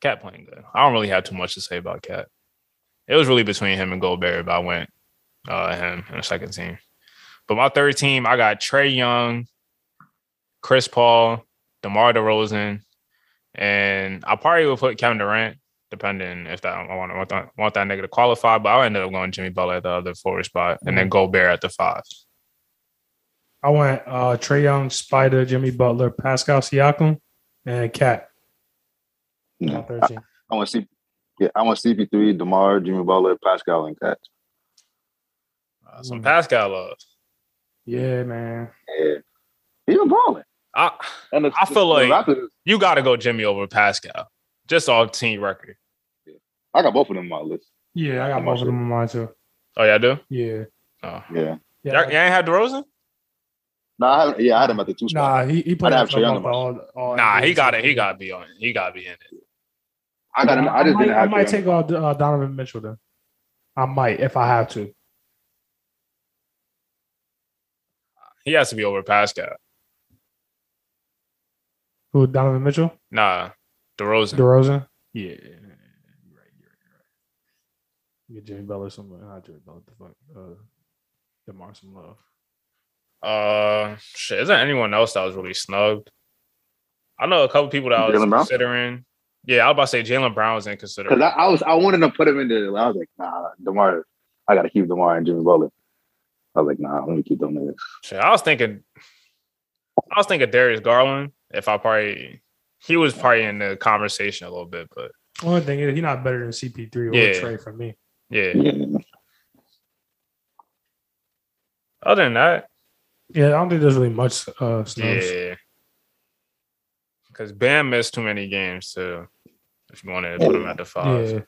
Speaker 2: Cat playing good. I don't really have too much to say about Cat. It was really between him and Gobert, but I went uh, him in the second team. But my third team, I got Trae Young, Chris Paul, DeMar DeRozan, and I probably would put Kevin Durant, depending if that I want, want that want that nigga to qualify. But I ended up going Jimmy Butler at the other forward spot, and then Gobert at the five.
Speaker 1: I went uh Trae Young, Spider, Jimmy Butler, Pascal Siakam, and Cat.
Speaker 3: yeah.
Speaker 1: Third team.
Speaker 3: I want to see. Yeah, I want CP3, Demar, Jimmy Butler, Pascal, and Cat.
Speaker 2: Uh, some
Speaker 1: Mm.
Speaker 2: Pascal love.
Speaker 1: Yeah, man.
Speaker 3: Yeah, he was balling.
Speaker 2: I
Speaker 3: And the,
Speaker 2: I feel
Speaker 3: the
Speaker 2: like-
Speaker 3: Raptors,
Speaker 2: you got to go Jimmy over Pascal, just off team record. Yeah.
Speaker 3: I got both of them on my list.
Speaker 1: Yeah, I got
Speaker 3: I'm
Speaker 1: both
Speaker 3: not
Speaker 1: of them on mine too.
Speaker 2: Oh yeah, I do.
Speaker 1: Yeah.
Speaker 2: Oh,
Speaker 3: Yeah,
Speaker 1: Yeah.
Speaker 2: y'all, y'all ain't had DeRozan?
Speaker 3: Nah, I yeah, I had him at the two spot.
Speaker 1: Nah, he, he played
Speaker 3: I'd have Trae
Speaker 1: himself
Speaker 3: Young
Speaker 1: off
Speaker 3: in
Speaker 1: the all, all
Speaker 2: Nah, he got it. He got to be on. it. He got to be in it.
Speaker 3: I got him. I just
Speaker 1: might,
Speaker 3: didn't
Speaker 1: I might take
Speaker 3: Young.
Speaker 1: off uh, Donovan Mitchell then. I might if I have to.
Speaker 2: He has to be over Pascal.
Speaker 1: Who Donovan Mitchell?
Speaker 2: Nah, DeRozan.
Speaker 1: DeRozan? Yeah. You're right. You're right. You're right. Get Jimmy Butler some not Jimmy Butler the fuck. Uh DeMar some love.
Speaker 2: Uh, shit. Is there anyone else that was really snubbed? I know a couple people that I was
Speaker 3: Jaylen Brown?
Speaker 2: considering. Yeah, I was about to say Jalen Brown was in
Speaker 3: Because
Speaker 2: consideration.
Speaker 3: I, I was, I wanted to put him in there. I was like, nah, Demar. I got to keep Demar and Jimmy Butler. I was like, nah, let me keep them niggas.
Speaker 2: Shit, I was thinking, I was thinking Darius Garland. If I probably, he was probably in the conversation a little bit, but
Speaker 1: Only thing is he's not better than CP3 or
Speaker 2: Yeah.
Speaker 1: Trae for me.
Speaker 2: yeah.
Speaker 3: Yeah,
Speaker 2: Other than that,
Speaker 1: Yeah, I don't think there's really much uh snubs.
Speaker 2: Yeah. Because Bam missed too many games too. If you wanted to put him at the five.
Speaker 1: Yeah.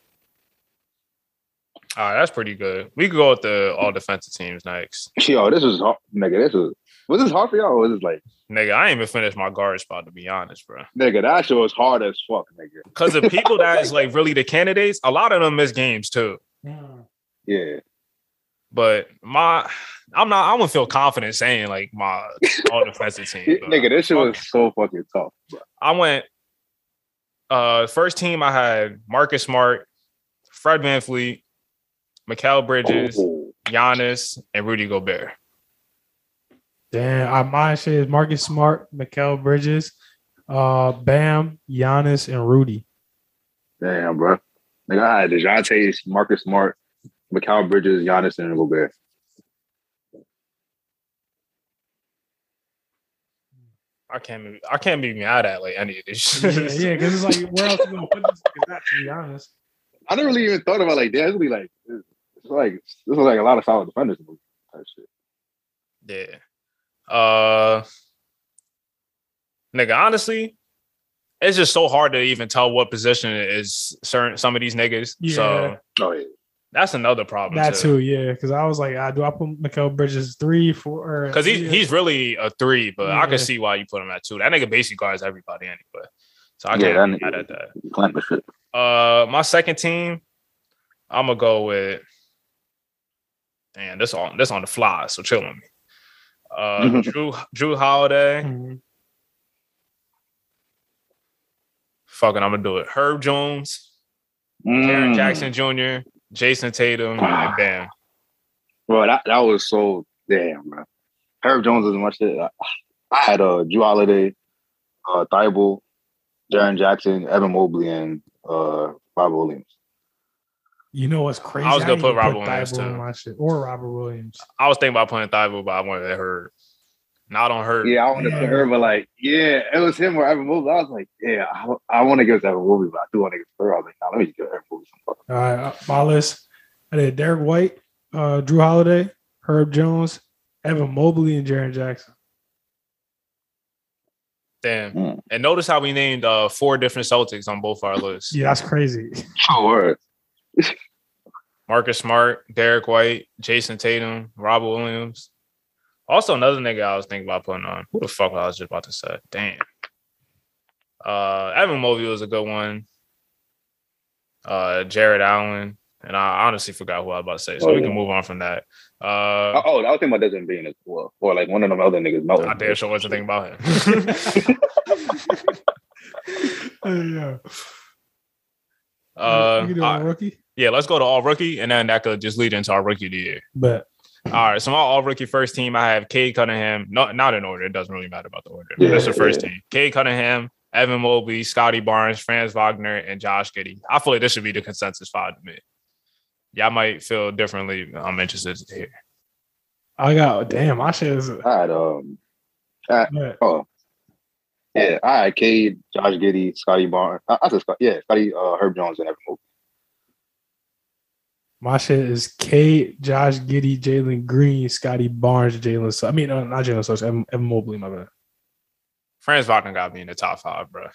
Speaker 2: All right, that's pretty good. We could go with the all defensive teams next.
Speaker 3: yo, this was hard, nigga. This was was this hard for y'all? Or was this like,
Speaker 2: Nigga, I ain't even finished my guard spot to be honest, bro.
Speaker 3: nigga? That shit was hard as fuck, nigga.
Speaker 2: Because the people that is like really the candidates, a lot of them miss games too.
Speaker 3: Yeah,
Speaker 2: But my, I'm not. I wouldn't feel confident saying like my all defensive team.
Speaker 3: nigga, this shit was so fucking tough. Bro.
Speaker 2: I went. Uh, first team I had Marcus Smart, Fred Van Fleet, Mikal Bridges,
Speaker 3: Oh,
Speaker 2: Giannis, and Rudy Gobert.
Speaker 1: Damn, I my shit is Marcus Smart, Mikal Bridges, uh, Bam, Giannis, and Rudy.
Speaker 3: damn, bro. Nigga, I had Dejounte, Marcus Smart, Mikal Bridges, Giannis, and Gobert.
Speaker 2: I can't. be- I can't be mad at like any of this.
Speaker 1: Yeah, yeah, because it's like where else you gonna put this niggas at, to be honest.
Speaker 3: I never really even thought about like that. It's really like it's like this is like a lot of solid defenders. in the league, Type shit.
Speaker 2: Yeah. Uh nigga, honestly, it's just so hard to even tell what position is certain some of these niggas. So
Speaker 1: Yeah.
Speaker 3: Oh yeah.
Speaker 2: That's another problem.
Speaker 1: That too, yeah. Because I was like, uh, do I put Mikal Bridges three, four?
Speaker 2: Because he,
Speaker 1: yeah.
Speaker 2: he's really a three, but I can see why you put him at two. That nigga basically guards everybody anyway. So I
Speaker 3: Yeah,
Speaker 2: can't
Speaker 3: that
Speaker 2: be mad at that.
Speaker 3: Clamp the shit.
Speaker 2: Uh my second team, I'm gonna go with and this on this on the fly, so chill on me. Uh Jrue Jrue Holiday.
Speaker 1: Mhm.
Speaker 2: Fucking, I'm gonna do it. Herb Jones, Aaron
Speaker 3: Mm.
Speaker 2: Jackson Jr., Jayson Tatum, and Bam.
Speaker 3: Bro, that, that was so damn, bro. Herb Jones is much shit. I, I had uh Jrue Holiday, uh Thybulle, Jaren Jackson, Evan Mobley, and uh Bob Williams.
Speaker 1: You know what's crazy?
Speaker 2: I was gonna
Speaker 1: ain't
Speaker 2: put Robert Williams,
Speaker 1: Thybulle
Speaker 2: too.
Speaker 1: on my shit or Robert Williams.
Speaker 2: I was thinking about putting Thybulle, but I wanted to hurt. Not on her.
Speaker 3: Yeah, I want to
Speaker 1: Yeah.
Speaker 3: put her, but like, yeah, it was him or Evan Mobley. I was like, yeah, I, I want to give it to Evan Mobley, but I do want to give it to her. I was like, nah, let me just give Evan Mobley some fuck.
Speaker 1: All right, uh, my list. I did Derrick White, uh, Jrue Holiday, Herb Jones, Evan Mobley, and Jaren Jackson.
Speaker 2: Damn.
Speaker 3: Hmm.
Speaker 2: And notice how we named uh four different Celtics on both our lists.
Speaker 1: Yeah, that's crazy.
Speaker 3: Oh, word.
Speaker 2: Marcus Smart, Derrick White, Jayson Tatum, Robert Williams. Also, another nigga I was thinking about putting on. Who the fuck I was just about to say? Damn. Uh, Evan Mobley was a good one. Uh, Jarrett Allen, and I honestly forgot who I was about to say, so
Speaker 3: Oh,
Speaker 2: we
Speaker 3: yeah.
Speaker 2: can move on from that.
Speaker 3: Oh,
Speaker 2: Uh,
Speaker 3: oh, I was thinking about Desmond Bane as well, or like one of them other niggas. Melton.
Speaker 2: I damn sure wasn't thinking about him.
Speaker 1: yeah.
Speaker 2: uh,
Speaker 1: you doing
Speaker 2: all
Speaker 1: rookie?
Speaker 2: yeah, let's go to all rookie, and then that could just lead into our rookie of the year.
Speaker 1: But
Speaker 2: All right, so my all rookie first team, I have Cade Cunningham. Not not in order. It doesn't really matter about the order.
Speaker 3: Yeah,
Speaker 2: That's the first
Speaker 3: yeah.
Speaker 2: team. Cade Cunningham, Evan Mobley, Scottie Barnes, Franz Wagner, and Josh Giddey. I feel like this should be the consensus five to me. Y'all might feel differently. I'm interested to hear.
Speaker 1: I got damn. My shit is.
Speaker 3: I had um,
Speaker 1: but
Speaker 3: oh, yeah, I had Cade, Josh Giddey, Scottie Barnes. I, I said Scott, yeah, Scottie, uh, Herb Jones, and Evan Mobley.
Speaker 1: My shit is Cade, Josh Giddey, Jalen Green, Scottie Barnes, Jalen. So I mean, uh, not Jalen Suggs, Evan, Evan Mobley. My bad.
Speaker 2: Franz Wagner got me in the top five, bro.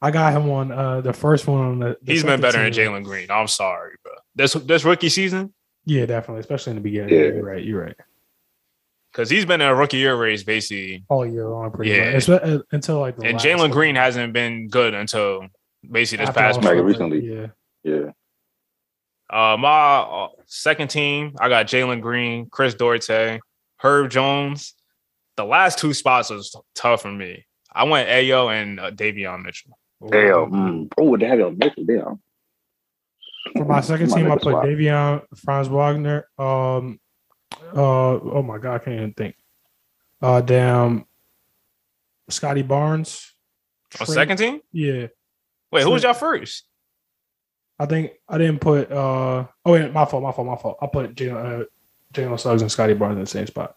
Speaker 1: I got him on uh, the first one. On the, the
Speaker 2: He's been
Speaker 1: second
Speaker 2: better than. Jalen Green. I'm sorry, bro. This this rookie season,
Speaker 1: Yeah, definitely, especially in the beginning.
Speaker 3: Yeah.
Speaker 1: You're right. You're right.
Speaker 2: because he's been in a rookie year race basically,
Speaker 1: All year long, pretty
Speaker 2: Yeah.
Speaker 1: much. Uh, until like the
Speaker 2: and Jalen. Green hasn't been good until basically this
Speaker 1: After
Speaker 2: past
Speaker 1: all
Speaker 2: month.
Speaker 3: Like recently.
Speaker 1: Yeah.
Speaker 3: Yeah,
Speaker 2: Uh, my uh, second team, I got Jalen Green, Chris Duarte, Herb Jones. The last two spots was tough for me. I went Ayo and uh, Davion Mitchell.
Speaker 3: damn. Mm. Oh, they have your Mitchell. Damn.
Speaker 1: For my second
Speaker 3: Might
Speaker 1: team, I
Speaker 3: make
Speaker 1: put
Speaker 3: swap.
Speaker 1: Davion, Franz Wagner. Um, uh, oh my god, I can't even think. Uh, damn, Scottie Barnes.
Speaker 2: On second team?
Speaker 1: Yeah,
Speaker 2: Wait, who was
Speaker 1: Trey-
Speaker 2: y'all first?
Speaker 1: I think I didn't put. Uh, oh yeah, my fault, my fault, my fault. I put Jalen, uh, Jalen Suggs and Scottie Barnes in the same spot.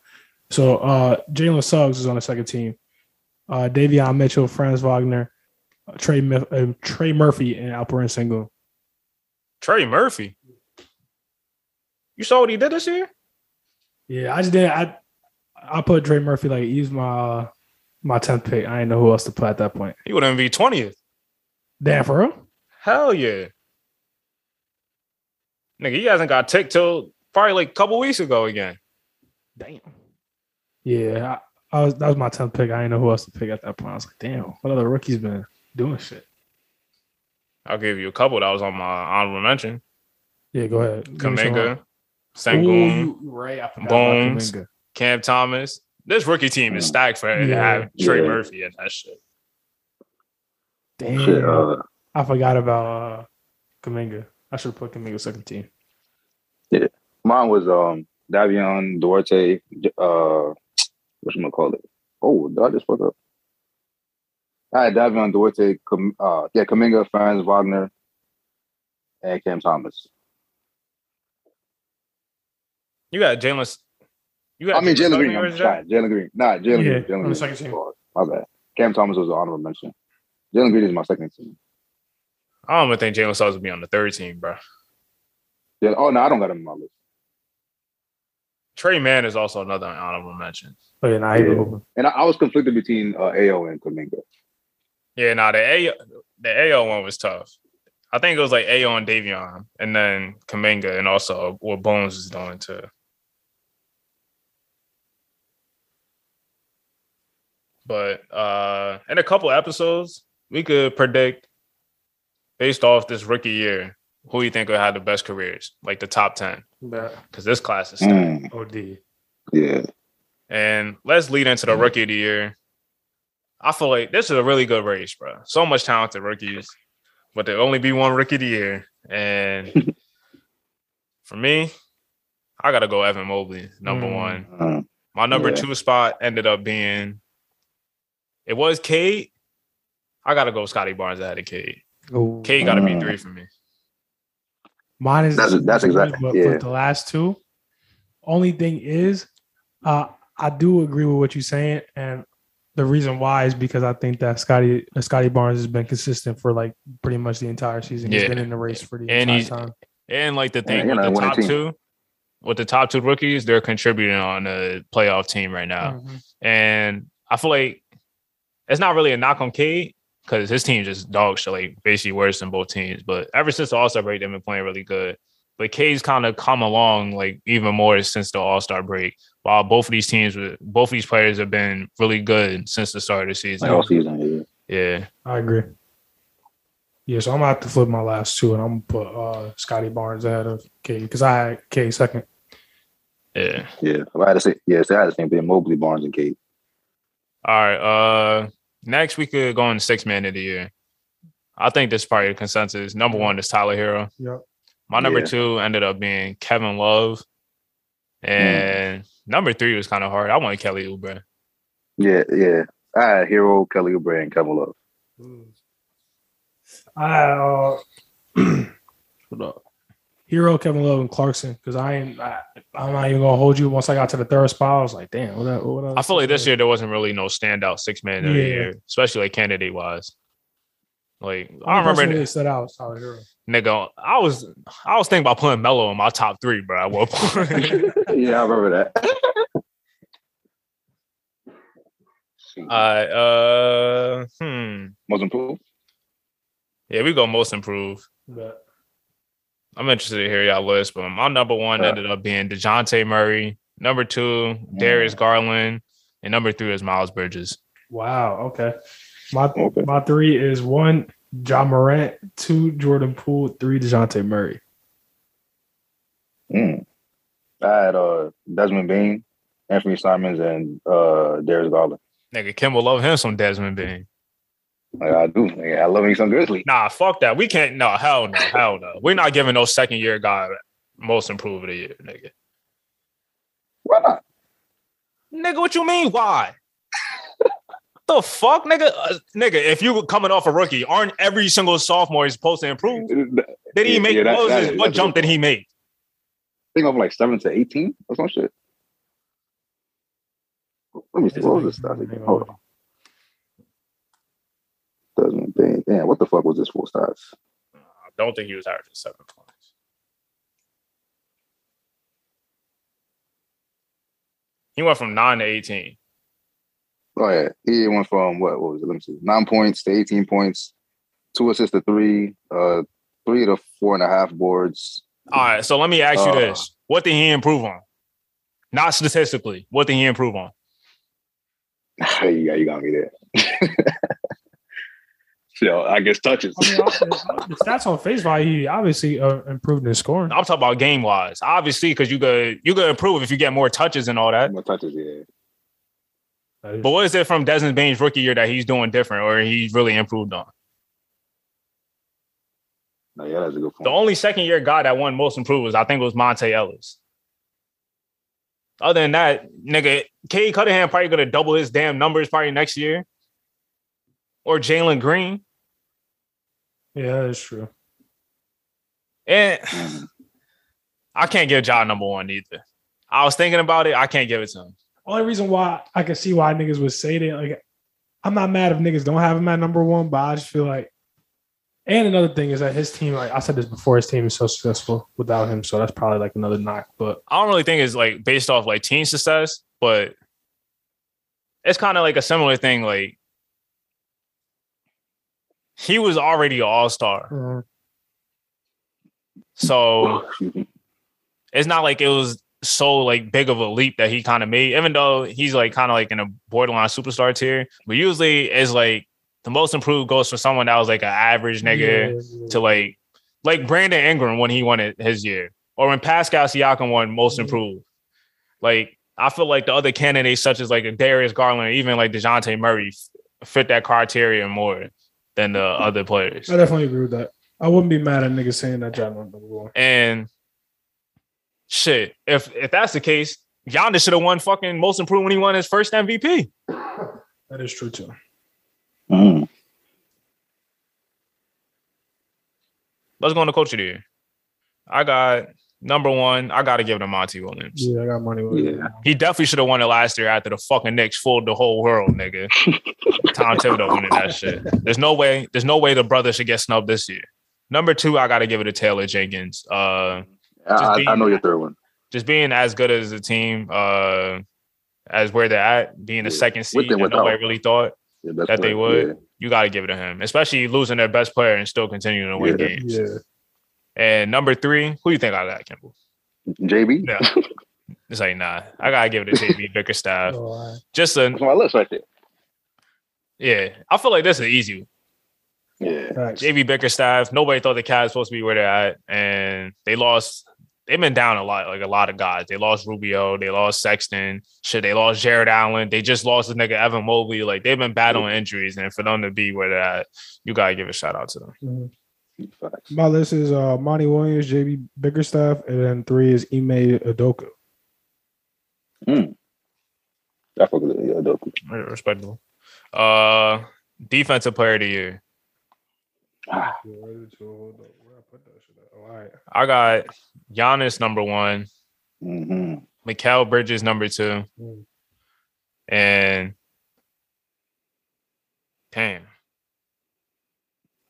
Speaker 1: So uh, Jalen Suggs is on the second team. Uh, Davion Mitchell, Franz Wagner, uh, Trey uh, Trey Murphy, and Alperen Sengun.
Speaker 2: Trey Murphy. You saw what he did this year?
Speaker 1: Yeah, I just did. I I put Trey Murphy like he's my uh, my tenth pick. I didn't know who else to put at that point.
Speaker 2: He wouldn't be 20th.
Speaker 1: Damn, for real?
Speaker 2: Hell yeah. Nigga, he hasn't got ticked till probably like a couple weeks ago again.
Speaker 1: Damn. Yeah, I, I was that was my tenth pick. I didn't know who else to pick at that point. I was like, damn, what other rookies been doing shit?
Speaker 2: I'll give you a couple that was on my honorable mention.
Speaker 1: Yeah, go ahead. Give me some
Speaker 2: Kuminga,
Speaker 1: more. Ooh,
Speaker 2: Sengun,
Speaker 1: you- you right. I
Speaker 2: Bones.
Speaker 1: about
Speaker 2: Cam Thomas. This rookie team is stacked for to
Speaker 1: Yeah.
Speaker 2: have Trey
Speaker 3: Yeah.
Speaker 2: Murphy and that shit.
Speaker 1: Damn,
Speaker 3: Shit, uh,
Speaker 1: I forgot about uh, Kuminga. I should have put Kuminga second team. Yeah.
Speaker 3: mine was um Davion, Duarte, uh, what you gonna call it? Oh, did I just fuck up? I had Davion, Duarte, Kam- uh, yeah, Kuminga, Franz Wagner, and Cam Thomas.
Speaker 2: You got Jalen. You got
Speaker 3: I mean, Jalen Green.
Speaker 2: Suggs
Speaker 3: I'm sorry, Jalen Green. Nah, Jalen
Speaker 1: Yeah,
Speaker 3: Green. Jalen Green.
Speaker 1: second team.
Speaker 3: My bad. Cam Thomas was an honorable mention. Jalen Green is my second team.
Speaker 2: I don't even think Jalen Suggs would be on the third team, bro.
Speaker 3: Yeah. Oh no, I don't got him on my list.
Speaker 2: Tre Mann is also another honorable mention.
Speaker 1: Oh yeah, nah, he
Speaker 3: Yeah. And I, I was conflicted between uh, Ayo and Kuminga.
Speaker 2: Yeah, nah, the A the Ayo one was tough. I think it was like Ayo and Davion, and then Kuminga, and also what Bones is doing too. But uh in a couple episodes, we could predict based off this rookie year who you think will have the best careers, like the top ten, because this class is stacked.
Speaker 3: Mm,
Speaker 1: OD.
Speaker 3: yeah.
Speaker 2: And let's lead into the rookie of the year. I feel like this is a really good race, bro. So much talented rookies, but there only be one rookie of the year. And for me, I gotta go Evan Mobley, number
Speaker 1: Mm.
Speaker 2: one.
Speaker 3: Uh,
Speaker 2: My number
Speaker 3: Yeah.
Speaker 2: two spot ended up being it was Cade. I gotta go Scottie Barnes ahead of Cade.
Speaker 1: Oh,
Speaker 2: Cade gotta be
Speaker 3: Mm.
Speaker 2: three for me.
Speaker 1: Mine is
Speaker 3: That's- that's exact-
Speaker 1: but
Speaker 3: yeah.
Speaker 1: for the last two. Only thing is, uh, I do agree with what you're saying, and the reason why is because I think that Scottie uh, Scottie Barnes has been consistent for like pretty much the entire season. He's
Speaker 2: Yeah.
Speaker 1: been in the race for the
Speaker 2: And
Speaker 1: entire
Speaker 2: he's-
Speaker 1: time.
Speaker 2: And like the
Speaker 3: Yeah,
Speaker 2: thing
Speaker 3: know,
Speaker 2: the top
Speaker 3: team.
Speaker 2: two, with the top two rookies, they're contributing on a playoff team right now.
Speaker 1: Mhm.
Speaker 2: And I feel like it's not really a knock on Cade because his team just dog shit, like basically worse than both teams. But ever since the All Star break, they've been playing really good. But K's kind of come along like even more since the All Star break. While both of these teams, were- both of these players have been really good since the start of the season.
Speaker 3: Like all season. Yeah.
Speaker 2: Yeah,
Speaker 1: I agree. Yeah, so I'm gonna have to flip my last two, and I'm gonna put uh, Scottie Barnes ahead of K because I had K second.
Speaker 2: yeah.
Speaker 3: Yeah. I had to say, yeah, so I had the same thing. Mobley, Barnes, and Cade.
Speaker 2: All right. Uh, next we could go on six man of the year. I think this is probably the consensus. Number one is Tyler Herro.
Speaker 1: Yep.
Speaker 2: My number
Speaker 3: Yeah.
Speaker 2: two ended up being Kevin Love, and number three was kind of hard. I wanted Kelly Oubre.
Speaker 3: Yeah, yeah. I had Herro, Kelly Oubre, and Kevin Love.
Speaker 1: I uh, hold up. Herro, Kevin Love, and Clarkson because I ain't. I, I'm not even gonna hold you. Once I got to the third spot, I was like, damn. What, that- what else
Speaker 2: I feel like
Speaker 1: is
Speaker 2: this year there wasn't really no standout six man of the year, especially like candidate wise. Like
Speaker 1: Only
Speaker 2: I
Speaker 1: person
Speaker 2: remember,
Speaker 1: really stood out was Tyler Herro.
Speaker 2: nigga, I was I was thinking about putting Melo in my top three, bro. At one point.
Speaker 3: yeah, I remember that.
Speaker 2: uh, uh, hmm.
Speaker 3: Most improved.
Speaker 2: Yeah, we go most improved.
Speaker 1: But
Speaker 2: I'm interested to hear y'all list, but my number one
Speaker 3: Yeah.
Speaker 2: ended up being DeJounte Murray. Number two, Darius Garland. And number three is Miles Bridges.
Speaker 1: wow, okay. My
Speaker 3: Okay.
Speaker 1: my three is one Ja Morant, two Jordan Poole, three Dejounte Murray.
Speaker 3: Mm. I had uh, Desmond Bane, Anthony Simons, and uh, Darius Garland.
Speaker 2: Nigga, Kim will love him some Desmond Bane.
Speaker 3: Like, I do. Like, I love me some Grizzly.
Speaker 2: Nah, fuck that. We can't. No, hell no, hell no. We're not giving no second year guy most improved of the year, nigga.
Speaker 3: Why not?
Speaker 2: Nigga, what you mean? Why? the fuck, nigga? Uh, nigga, if you were coming off a rookie, aren't every single sophomore is supposed to improve? Did he
Speaker 3: Yeah,
Speaker 2: make
Speaker 3: yeah, that- that
Speaker 2: what jump did he make?
Speaker 3: I think I'm like seven to eighteen or some shit. Let me see. What was stats again? Hold on. Damn, what the fuck was this full stats?
Speaker 2: I don't think he was averaging seven points. He went from nine to 18.
Speaker 3: Oh yeah, he went from what? What was it? Let me see. Nine points to eighteen points, two assists to three, uh, three to four and a half boards.
Speaker 2: All right, so let me ask you
Speaker 3: Uh.
Speaker 2: this. What did he improve on? Not statistically. What did he improve on?
Speaker 3: you got you got me there. so I guess touches.
Speaker 1: I mean, the stats on face value, he obviously uh, improved in scoring.
Speaker 2: I'm talking about game wise. Obviously, because you could you could improve if you get more touches and all that.
Speaker 3: More touches, yeah.
Speaker 2: But what is it from Desmond Bane's rookie year that he's doing different or he's really improved on?
Speaker 3: No, yeah, that's a good point.
Speaker 2: The only second year guy that won most improved was I think it was Monta Ellis. Other than that, nigga, Cade Cunningham probably gonna double his damn numbers probably next year. Or Jalen Green.
Speaker 1: Yeah, that's true.
Speaker 2: And. I can't give Ja number one either. I was thinking about it. I can't give it to him.
Speaker 1: Only reason why I can see why niggas would say that, like, I'm not mad if niggas don't have him at number one, but I just feel like. And another thing is that his team, like I said this before, his team is so successful without him, so that's probably like another knock. But
Speaker 2: I don't really think it's like based off like team success, but it's kind of like a similar thing. Like he was already an all star, so
Speaker 3: Excuse me.
Speaker 2: it's not like it was so like big of a leap that he kind of made. Even though he's like kind of like in a borderline superstar tier, but usually it's like the most improved goes for someone that was like an average nigga
Speaker 1: Yeah,
Speaker 2: to like like Brandon Ingram when he won it his year, or when Pascal Siakam won Most. Improved. Like I feel like the other candidates, such as like a Darius Garland, even like Dejounte Murray, fit that criteria more than the other players.
Speaker 1: I definitely agree with that. I wouldn't be mad at niggas saying that John number one.
Speaker 2: And shit, if if that's the case, Giannis should have won fucking Most Improved when he won his first MVP.
Speaker 1: That is true too.
Speaker 3: Mm.
Speaker 2: Let's go on to coach of the year. I got number one. I got to give it to Monty Williams.
Speaker 1: Yeah, I got money. With
Speaker 3: Yeah.
Speaker 2: He definitely should have won it last year after the fucking Knicks fooled the whole world, nigga. Tom Thibodeau winning that shit. There's no way. There's no way the brother should get snubbed this year. Number two, I got to give it to Taylor Jenkins. Uh,
Speaker 3: I,
Speaker 2: being-
Speaker 3: I know your third one.
Speaker 2: just being as good as a team, uh, as where they're at, being the
Speaker 3: Yeah.
Speaker 2: second seed,
Speaker 3: and
Speaker 2: that nobody really thought
Speaker 3: Your best
Speaker 2: that they
Speaker 3: player.
Speaker 2: would. You got to give it to him, especially losing their best player and still continuing to win
Speaker 3: Yeah.
Speaker 2: games.
Speaker 1: Yeah.
Speaker 2: And number three, who do you think I got, Kimball?
Speaker 3: Yeah. JB.
Speaker 2: Yeah. It's like, nah, I gotta give it to JB Bickerstaff.
Speaker 1: Oh.
Speaker 2: Just a
Speaker 3: That's my list right there.
Speaker 2: yeah. I feel like this is easy.
Speaker 3: Yeah.
Speaker 1: Facts.
Speaker 2: JB Bickerstaff. Nobody thought the Cavs was supposed to be where they're at, and they lost. They've been down a lot, like a lot of guys. They lost Rubio, they lost Sexton, shit. They lost Jarrett Allen. They just lost the nigga Evan Mobley. Like they've been battling injuries, and for them to be where they're at, you gotta give a shout out to them.
Speaker 1: Mhm.
Speaker 3: Facts.
Speaker 1: My list is uh, Monty Williams, JB Bickerstaff, and then three is Ime Udoka.
Speaker 3: Mm. I fuck with it.
Speaker 2: Respectable. Uh, defensive player of the year.
Speaker 3: Ah,
Speaker 1: Oh, all right.
Speaker 2: I got Giannis number one,
Speaker 3: hmm
Speaker 2: Mikal Bridges number two,
Speaker 1: Mm.
Speaker 2: and damn.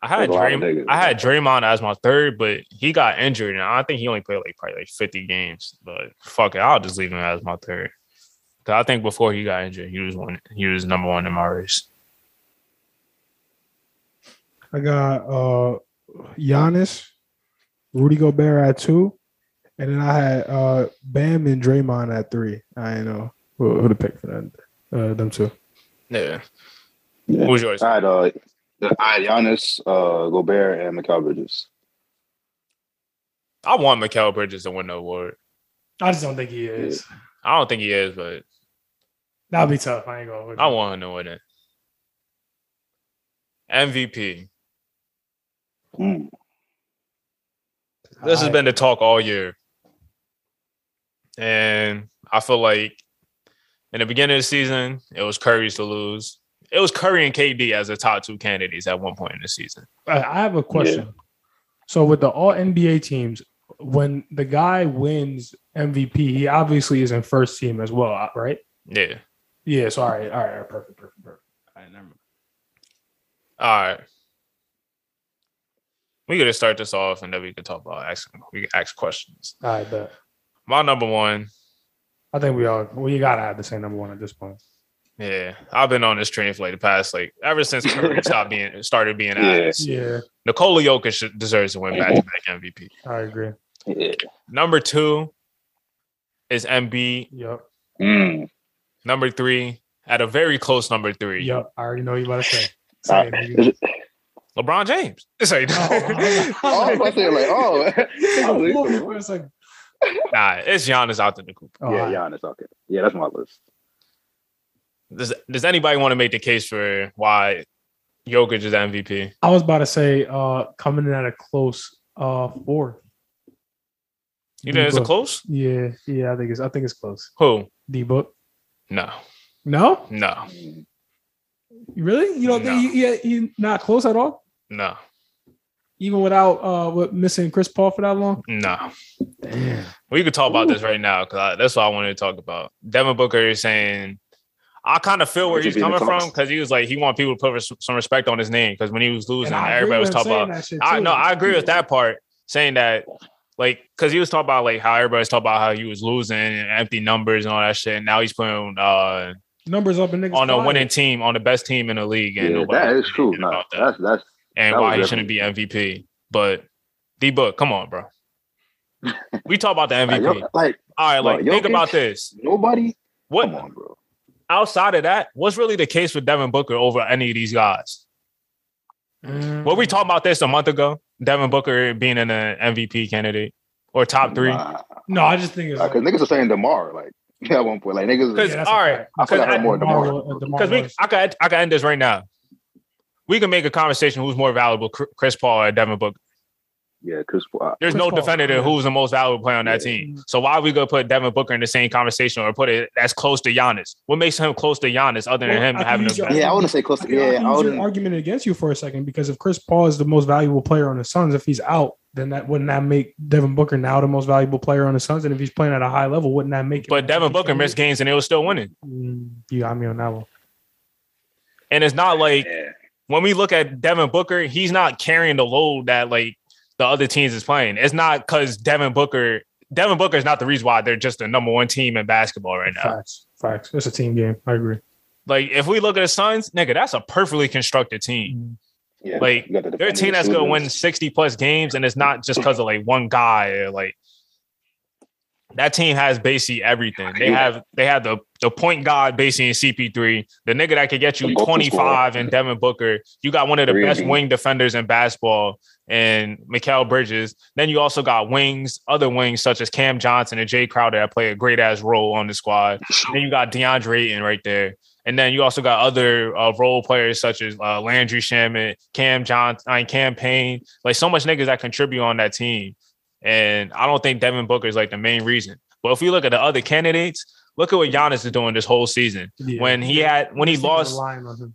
Speaker 2: I had
Speaker 3: There's a
Speaker 2: Draymond. I had Draymond as my third, but he got injured, and I think he only played like probably like 50 games. But fuck it, I'll just leave him as my third. Cause I think before he got injured, he was one. He was number one in my race.
Speaker 1: I got uh Giannis, Rudy Gobert at two, and then I had uh Bam and Draymond at three. I didn't know who, who to pick for that. Uh, them two.
Speaker 2: Yeah.
Speaker 3: Yeah.
Speaker 2: What was yours?
Speaker 3: I had uh, I had Giannis, uh, Gobert, and Mikal Bridges.
Speaker 2: I want Mikal Bridges to win the award.
Speaker 1: I just don't think he
Speaker 3: is.
Speaker 2: I don't think he is, but
Speaker 1: That'll be tough. I ain't going.
Speaker 2: I want him to win it. MVP.
Speaker 3: Mm.
Speaker 2: This has been the talk all year. And I feel like in the beginning of the season, it was Curry's to lose. It was Curry and KD as the top two candidates at one point in the season.
Speaker 1: I I have a question. So with the all NBA teams, when the guy wins MVP, he obviously is in first team as well, uh, right?
Speaker 2: Yeah.
Speaker 1: Yeah. So all right, all right, all right perfect, perfect, perfect. All right, never mind.
Speaker 2: All right. We gotta start this off and then we can talk about asking we can ask questions.
Speaker 1: All right, bet.
Speaker 2: My number one,
Speaker 1: I think we all we gotta have the same number one at this point.
Speaker 2: Yeah, I've been on this train for like the past like ever since Curry stopped being started being
Speaker 3: Yeah.
Speaker 2: asked.
Speaker 1: Yeah,
Speaker 2: Nikola Jokic deserves to win back to back MVP.
Speaker 1: I agree.
Speaker 3: Yeah.
Speaker 2: Number two is Embiid.
Speaker 1: Yep.
Speaker 3: Mm.
Speaker 2: Number three, at a very close number three,
Speaker 1: Yep. I already know you about to say.
Speaker 3: Uh,
Speaker 1: Say it, nigga.
Speaker 3: is it-
Speaker 2: LeBron James. It's like,
Speaker 3: oh, I was about to say like, oh, I was like,
Speaker 1: for a second.
Speaker 2: nah, it's Giannis out the Cooper.
Speaker 1: Oh,
Speaker 3: yeah,
Speaker 1: all right.
Speaker 3: Giannis. Okay, yeah, that's my list.
Speaker 2: Does Does anybody want to make the case for why Jokic is MVP?
Speaker 1: I was about to say uh coming in at a close uh four.
Speaker 2: You think it's a
Speaker 1: D-Book.
Speaker 2: close?
Speaker 1: Yeah, yeah, I think it's I think it's close.
Speaker 2: Who?
Speaker 1: D book.
Speaker 2: No,
Speaker 1: No?
Speaker 2: no,
Speaker 1: Really? You don't
Speaker 2: No.
Speaker 1: think he, he, he not close at all?
Speaker 2: no,
Speaker 1: Even without uh what missing Chris Paul for that long?
Speaker 2: no.
Speaker 1: Damn.
Speaker 2: We could talk about this right now because that's what I wanted to talk about. Devin Booker is saying, I kind of feel where he's coming from because he was like he want people to put res- some respect on his name because when he was losing,
Speaker 1: And
Speaker 2: everybody was talking about. I
Speaker 1: too.
Speaker 2: no, I agree with that part, saying that like because he was talking about like how everybody's talking about how he was losing and empty numbers and all that shit. And now he's putting uh
Speaker 1: Numbers up in niggas.
Speaker 2: on a
Speaker 1: quiet.
Speaker 2: winning team, on the best team in the league, and
Speaker 3: Yeah,
Speaker 2: nobody
Speaker 3: that is true. No,
Speaker 2: that.
Speaker 3: that's that's
Speaker 2: and
Speaker 3: that
Speaker 2: why he shouldn't be MVP. But D Book, come on, bro. we talk about the MVP.
Speaker 3: yo, like
Speaker 2: All right, like
Speaker 3: Bro,
Speaker 2: think
Speaker 3: Jokic-
Speaker 2: about this.
Speaker 3: nobody.
Speaker 2: What
Speaker 3: Come on, bro.
Speaker 2: Outside of that, what's really the case with Devin Booker over any of these guys?
Speaker 1: Mm.
Speaker 2: What we talked about this a month ago? Devin Booker being an uh, MVP candidate or top three?
Speaker 3: Nah,
Speaker 1: No, I just think it's
Speaker 3: because niggas are saying Demar like at one point, like niggas.
Speaker 2: Because
Speaker 1: Yeah,
Speaker 2: all right,
Speaker 1: fact.
Speaker 3: I feel like I more
Speaker 1: DeMar
Speaker 3: Demar.
Speaker 1: was- DeMar
Speaker 2: because we I could I could end this right now. We can make a conversation who's more valuable, Chris Paul or Devin Booker.
Speaker 3: Yeah, Chris Paul.
Speaker 2: There's
Speaker 1: Chris
Speaker 2: no
Speaker 1: Paul,
Speaker 2: defender
Speaker 1: yeah.
Speaker 2: who's the most valuable player on that
Speaker 3: Yeah.
Speaker 2: team. So why are we gonna put Devin Booker in the same conversation or put it as close to Giannis? What makes him close to Giannis other than
Speaker 1: Well,
Speaker 2: him
Speaker 1: I
Speaker 2: having a
Speaker 1: use your-
Speaker 3: Yeah, I want to say close. To,
Speaker 1: I
Speaker 3: yeah,
Speaker 1: can
Speaker 3: I
Speaker 1: use your
Speaker 3: wouldn't.
Speaker 1: argument against you for a second because if Chris Paul is the most valuable player on the Suns, if he's out, then that wouldn't that make Devin Booker now the most valuable player on the Suns? And if he's playing at a high level, wouldn't that make?
Speaker 2: But Devin Booker missed games and they were still winning.
Speaker 1: Mm, You got me on that one.
Speaker 2: And it's not like
Speaker 3: Yeah.
Speaker 2: when we look at Devin Booker, he's not carrying the load that like the other teams is playing. It's not because Devin Booker, Devin Booker is not the reason why they're just the number one team in basketball right now.
Speaker 1: Facts, facts. It's a team game. I agree.
Speaker 2: Like if we look at the Suns, nigga, that's a perfectly constructed team. Mm-hmm.
Speaker 3: Yeah,
Speaker 2: Like,
Speaker 3: you the
Speaker 2: They're a team that's gonna win 60 plus games, and it's not just because of like one guy or like that team has basically everything. They have they have the the point guard basically in CP3, the nigga that could get you 25 and Devin Booker. You got one of the best wing defenders in basketball and Mikal Bridges. Then you also got wings, other wings such as Cam Johnson and Jae Crowder that play a great ass role on the squad. Then you got DeAndre Ayton right there. And then you also got other uh, role players such as uh, Landry Shamet, Cam Johnson, I mean, Cam Payne, like so much niggas that contribute on that team. And I don't think Devin Booker is like the main reason. But if we look at the other candidates, look at what Giannis is doing this whole season.
Speaker 1: Yeah.
Speaker 2: When he had when he lost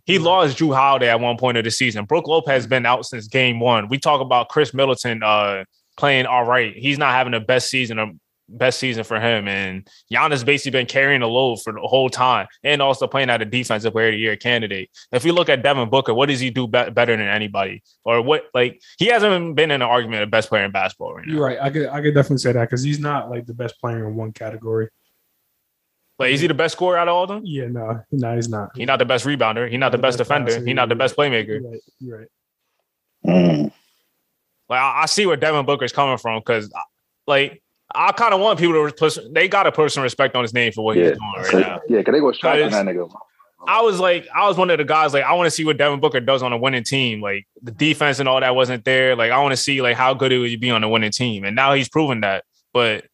Speaker 2: he lost Jrue Holiday at one point of the season. Brook Lopez has been out since game one. We talk about Khris Middleton uh, playing all right. He's not having the best season or best season for him. And Giannis basically been carrying the load for the whole time and also playing at a defensive player of the year candidate. If we look at Devin Booker, what does he do be- better than anybody? Or what like he hasn't been in an argument of best player in basketball right now.
Speaker 1: You're right. I could I could definitely say that because he's not like the best player in one category.
Speaker 2: Like is he the best scorer out of all of them?
Speaker 1: Yeah, no, no, he's not.
Speaker 2: He's not the best rebounder. He's not the best defender. He's not the best playmaker.
Speaker 1: You're right. You're right.
Speaker 3: Mm.
Speaker 2: Like I, I see where Devin Booker's coming from because, like, I kind of want people to put. They got to put some respect on his name for what
Speaker 3: Yeah,
Speaker 2: he's doing right
Speaker 3: so-
Speaker 2: now.
Speaker 3: yeah, because they go straight on that nigga.
Speaker 2: I was like, I was one of the guys. Like, I want to see what Devin Booker does on a winning team. Like, the defense and all that wasn't there. Like, I want to see like how good it would be on a winning team, and now he's proven that. But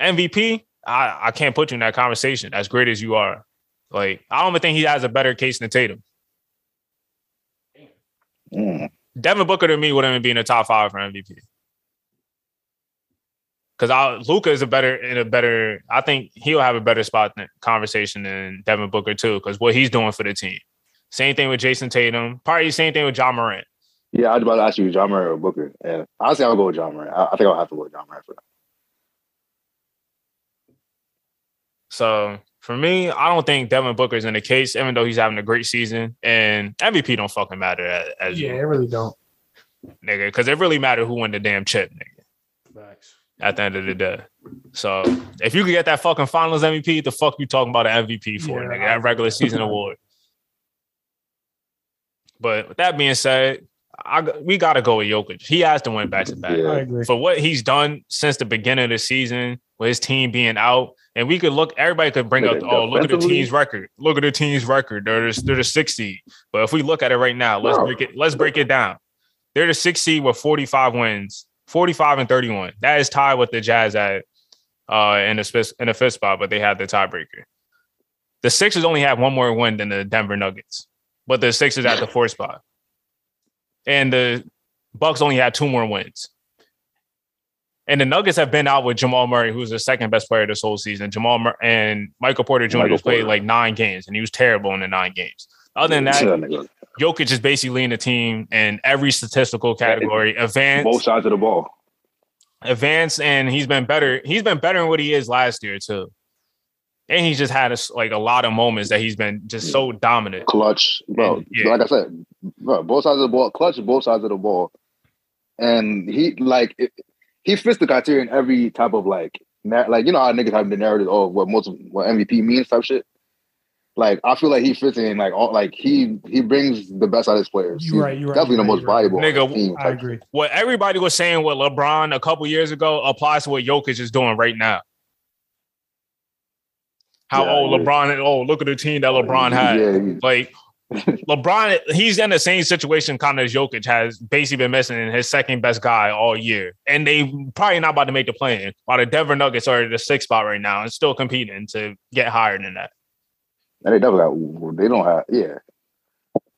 Speaker 2: MVP, I I can't put you in that conversation. As great as you are, like, I don't even think he has a better case than Tatum.
Speaker 3: Mm.
Speaker 2: Devin Booker to me wouldn't even be in the top five for MVP. Because Luka is a better in a better. I think he'll have a better spot the conversation than Devin Booker too. Because what he's doing for the team. Same thing with Jayson Tatum. Probably same thing with Ja Morant.
Speaker 3: Yeah, I was about to ask you, John Murray or Booker. And honestly, I'll go with Ja Morant. I, I think I'll have to go with Ja Morant for that.
Speaker 2: So for me, I don't think Devin Booker is in the case, even though he's having a great season. And MVP don't fucking matter as, as
Speaker 1: Yeah,
Speaker 2: you,
Speaker 1: it really don't.
Speaker 2: nigga. Because it really matter who won the damn chip, nigga.
Speaker 1: Facts.
Speaker 2: at the end of the day. So if you could get that fucking finals MVP, the fuck you talking about an MVP for,
Speaker 1: Yeah,
Speaker 2: nigga? That regular season award. But with that being said, I we gotta go with Jokic. He has to win back to back.
Speaker 3: Yeah.
Speaker 1: I agree.
Speaker 2: For what he's done since the beginning of the season, with his team being out, and we could look, everybody could bring up, oh, look at the team's record. Look at the team's record. They're the, they're the sixth seed. But if we look at it right now, let's break it. Let's break it down. They're the sixth seed with 45 wins, 45 and 31. That is tied with the Jazz at uh in the fifth in the fifth spot, but they have the tiebreaker. The Sixers only have one more win than the Denver Nuggets, but the Sixers at the fourth spot, and the Bucks only have two more wins. And the Nuggets have been out with Jamal Murray, who's the second best player this whole season. Jamal Mur- and Michael Porter Jr.
Speaker 3: Michael
Speaker 2: played
Speaker 3: Porter.
Speaker 2: like nine games, and he was terrible in the nine games. Other than that. Jokic is basically leading the team in every statistical category. Advanced,
Speaker 3: both sides of the ball.
Speaker 2: advanced, and he's been better. He's been better than what he is last year too. And he's just had a, like a lot of moments that he's been just so dominant.
Speaker 3: Clutch, bro.
Speaker 2: Yeah.
Speaker 3: Like I said, bro, both sides of the ball, clutch both sides of the ball. And he like it, he fits the criteria in every type of like nar- like you know how niggas have the narrative of what most what MVP means type shit. Like I feel like he fits in like all like he he brings the best out of his players.
Speaker 1: You
Speaker 3: He's
Speaker 1: right, you right,
Speaker 3: definitely
Speaker 1: you
Speaker 3: the
Speaker 1: right,
Speaker 3: most
Speaker 1: you right.
Speaker 3: valuable
Speaker 2: Nigga,
Speaker 3: team
Speaker 1: I
Speaker 3: type
Speaker 1: agree.
Speaker 2: What everybody was saying with LeBron a couple years ago applies to what Jokic is doing right now. How
Speaker 3: Yeah,
Speaker 2: oh
Speaker 3: yeah.
Speaker 2: LeBron? Oh look at the team that oh, LeBron had.
Speaker 3: Yeah,
Speaker 2: Like LeBron, he's in the same situation kind of as Jokic has basically been missing his second best guy all year. And they probably not about to make the play in. While the Denver Nuggets are at the sixth spot right now and still competing to get higher than that.
Speaker 3: and they definitely got they don't have yeah.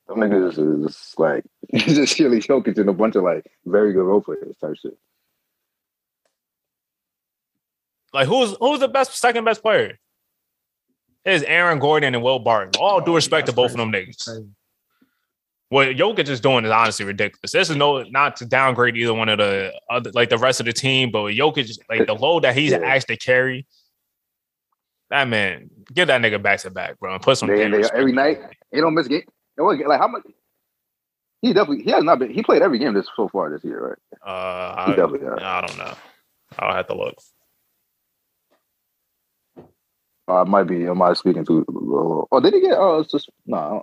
Speaker 3: Them niggas is just like just really Jokic and a bunch of like very good role players type shit.
Speaker 2: Like who's who's the best second best player? It is Aaron Gordon and Will Barton. All due
Speaker 1: Oh,
Speaker 2: respect to both of them niggas. What Jokic is doing is honestly ridiculous. This is no not to downgrade either one of the other like the rest of the team, but with Jokic, like the load that he's
Speaker 3: Yeah.
Speaker 2: asked to carry, that man, give that nigga back to back, bro, and put some
Speaker 3: they, every night, he don't miss a game. Like how much? He definitely he has not been. He played every game this so far this year, right?
Speaker 2: Uh, I. I don't know. I'll have to look.
Speaker 3: Uh, it might be. Am I speaking to? Uh, oh, did he get? Oh, it's just no.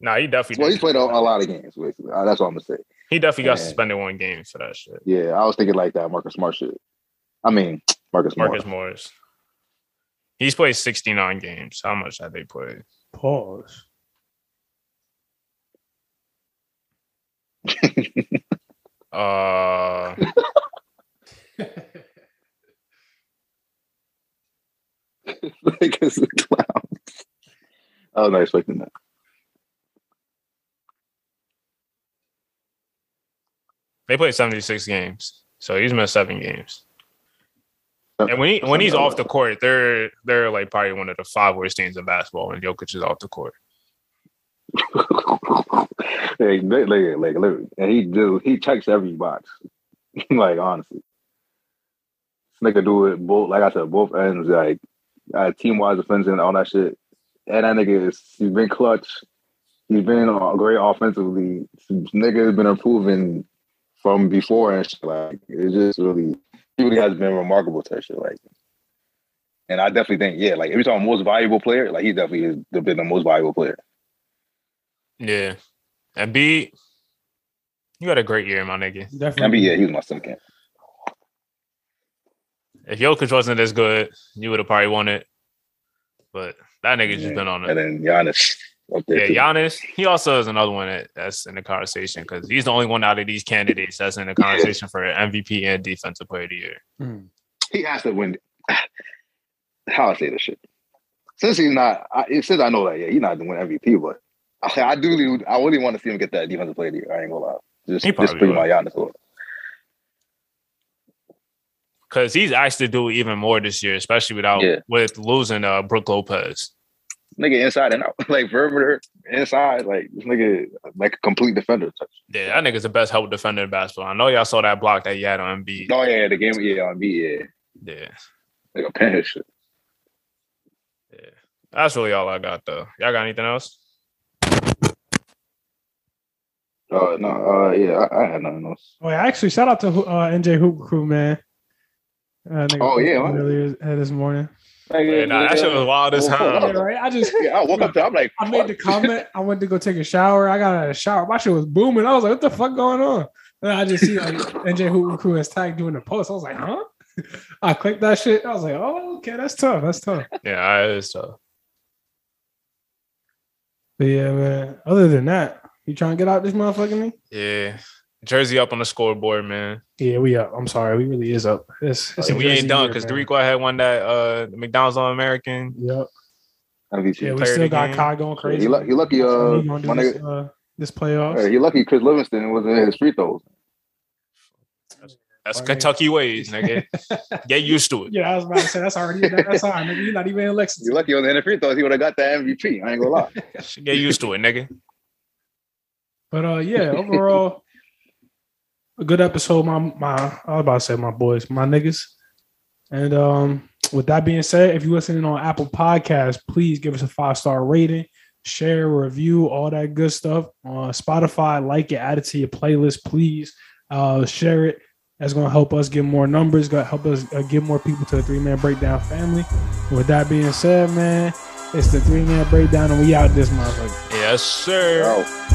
Speaker 2: Nah, he definitely
Speaker 3: well, he's played a, a lot of games. Basically, uh, that's what I'm gonna say.
Speaker 2: he definitely got
Speaker 3: Yeah.
Speaker 2: suspended one game for that shit.
Speaker 3: Yeah, I was thinking like that Marcus Smart shit. I mean, Marcus Smart.
Speaker 2: Marcus Morris. He's played 69 games. How much have they played?
Speaker 1: Pause.
Speaker 2: Uh
Speaker 3: like it's a clown. I was not expecting that.
Speaker 2: they played 76 games. So he's missed seven games. And when he when he's off the court, they're they're like probably one of the five worst teams in basketball when Jokic is off the court.
Speaker 3: like, like, like, and he do he checks every box. like honestly, this nigga do it both. Like I said, both ends. Like uh, team wise defense and all that shit. And that nigga is he's been clutch. He's been uh, great offensively. This nigga has been improving from before and shit. Like it's just really, he really has been remarkable to shit. Like, and I definitely think, yeah, like every time most valuable player, like he definitely has been the most valuable player.
Speaker 2: Yeah. And B, you had a great year, my nigga.
Speaker 3: I mean,
Speaker 1: Definitely.
Speaker 3: yeah, he was my second.
Speaker 2: If Jokic wasn't as good, you would have probably won it. But that nigga just been on it.
Speaker 3: And then Giannis up there.
Speaker 2: Yeah,
Speaker 3: too.
Speaker 2: Giannis, he also is another one that, that's in the conversation because he's the only one out of these candidates that's in the conversation for MVP and defensive player of the year.
Speaker 1: Mm.
Speaker 3: he has to win. How I say this shit? Since he's not, I, since I know that, yeah, he's not going to win MVP, but I, I do, I really want to see him get that defensive player of the year. I ain't gonna lie. Just,
Speaker 2: He
Speaker 3: just
Speaker 2: probably
Speaker 3: bring
Speaker 2: will.
Speaker 3: my Giannis over.
Speaker 2: Because he's asked to do even more this year, especially without
Speaker 3: Yeah.
Speaker 2: with losing uh Brook Lopez.
Speaker 3: Nigga inside and out, like perimeter, inside, like this nigga, like a complete defender. Touch.
Speaker 2: Yeah, that nigga's the best help defender in basketball. I know y'all saw that block that he had on Embiid.
Speaker 3: Oh yeah, the game, yeah, on B, yeah,
Speaker 2: Yeah,
Speaker 3: like a pen shit.
Speaker 2: yeah. That's really all I got though. Y'all got anything else?
Speaker 3: Uh, no, uh, yeah, I, I had nothing else.
Speaker 1: Oh, yeah, actually, shout out to uh, NJ Hoop Crew, man. Uh, nigga
Speaker 3: Oh, yeah,
Speaker 1: earlier this morning.
Speaker 2: Yeah, nah, that shit was wild as
Speaker 3: Oh,
Speaker 1: Yeah, right. I just
Speaker 3: Yeah, I woke up to, I'm like,
Speaker 1: I made the comment. I went to go take a shower. I got out of the shower. My shit was booming. I was like, "What the fuck going on?" And I just see like NJ Hoop Crew has tagged doing the post. I was like, "Huh?" I clicked that shit. I was like, "Oh, okay, that's tough. That's tough."
Speaker 2: Yeah, it is tough.
Speaker 1: But yeah, man. Other than that, you trying to get out this motherfucking me?
Speaker 2: Yeah. Jersey up on the scoreboard, man.
Speaker 1: Yeah, we up. I'm sorry, we really is up. It's, it's
Speaker 2: And we ain't done because
Speaker 1: man.
Speaker 2: Dariq had won that uh McDonald's All American.
Speaker 1: Yep.
Speaker 3: MVP.
Speaker 1: Yeah, we still got
Speaker 2: game.
Speaker 1: Kai going crazy.
Speaker 3: he, lucky, he lucky,
Speaker 1: That's what
Speaker 3: uh,
Speaker 1: he gonna
Speaker 3: my
Speaker 1: this,
Speaker 3: nigga,
Speaker 1: uh, this playoffs.
Speaker 3: hey, he lucky Chris Livingston was in his free throws.
Speaker 2: That's Kentucky ways, nigga. Get used to it.
Speaker 1: yeah, I was about to say that's already that's all right, nigga. You're not even in
Speaker 3: He
Speaker 1: Lexington.
Speaker 3: lucky on the end of free throws, he would have got that MVP. I ain't gonna lie.
Speaker 2: Get used to it, nigga.
Speaker 1: But uh, yeah, overall, a good episode. My my, I was about to say my boys, my niggas. And um, with that being said, if you're listening on Apple Podcasts, please give us a five star rating, share, review, all that good stuff. On Spotify, like it, add it to your playlist, please. Uh, share it. That's gonna help us get more numbers. Gonna help us uh, get more people to the three man breakdown family. With that being said, man, it's the three man breakdown, and we out this motherfucker.
Speaker 2: Yes, sir.
Speaker 3: Yo.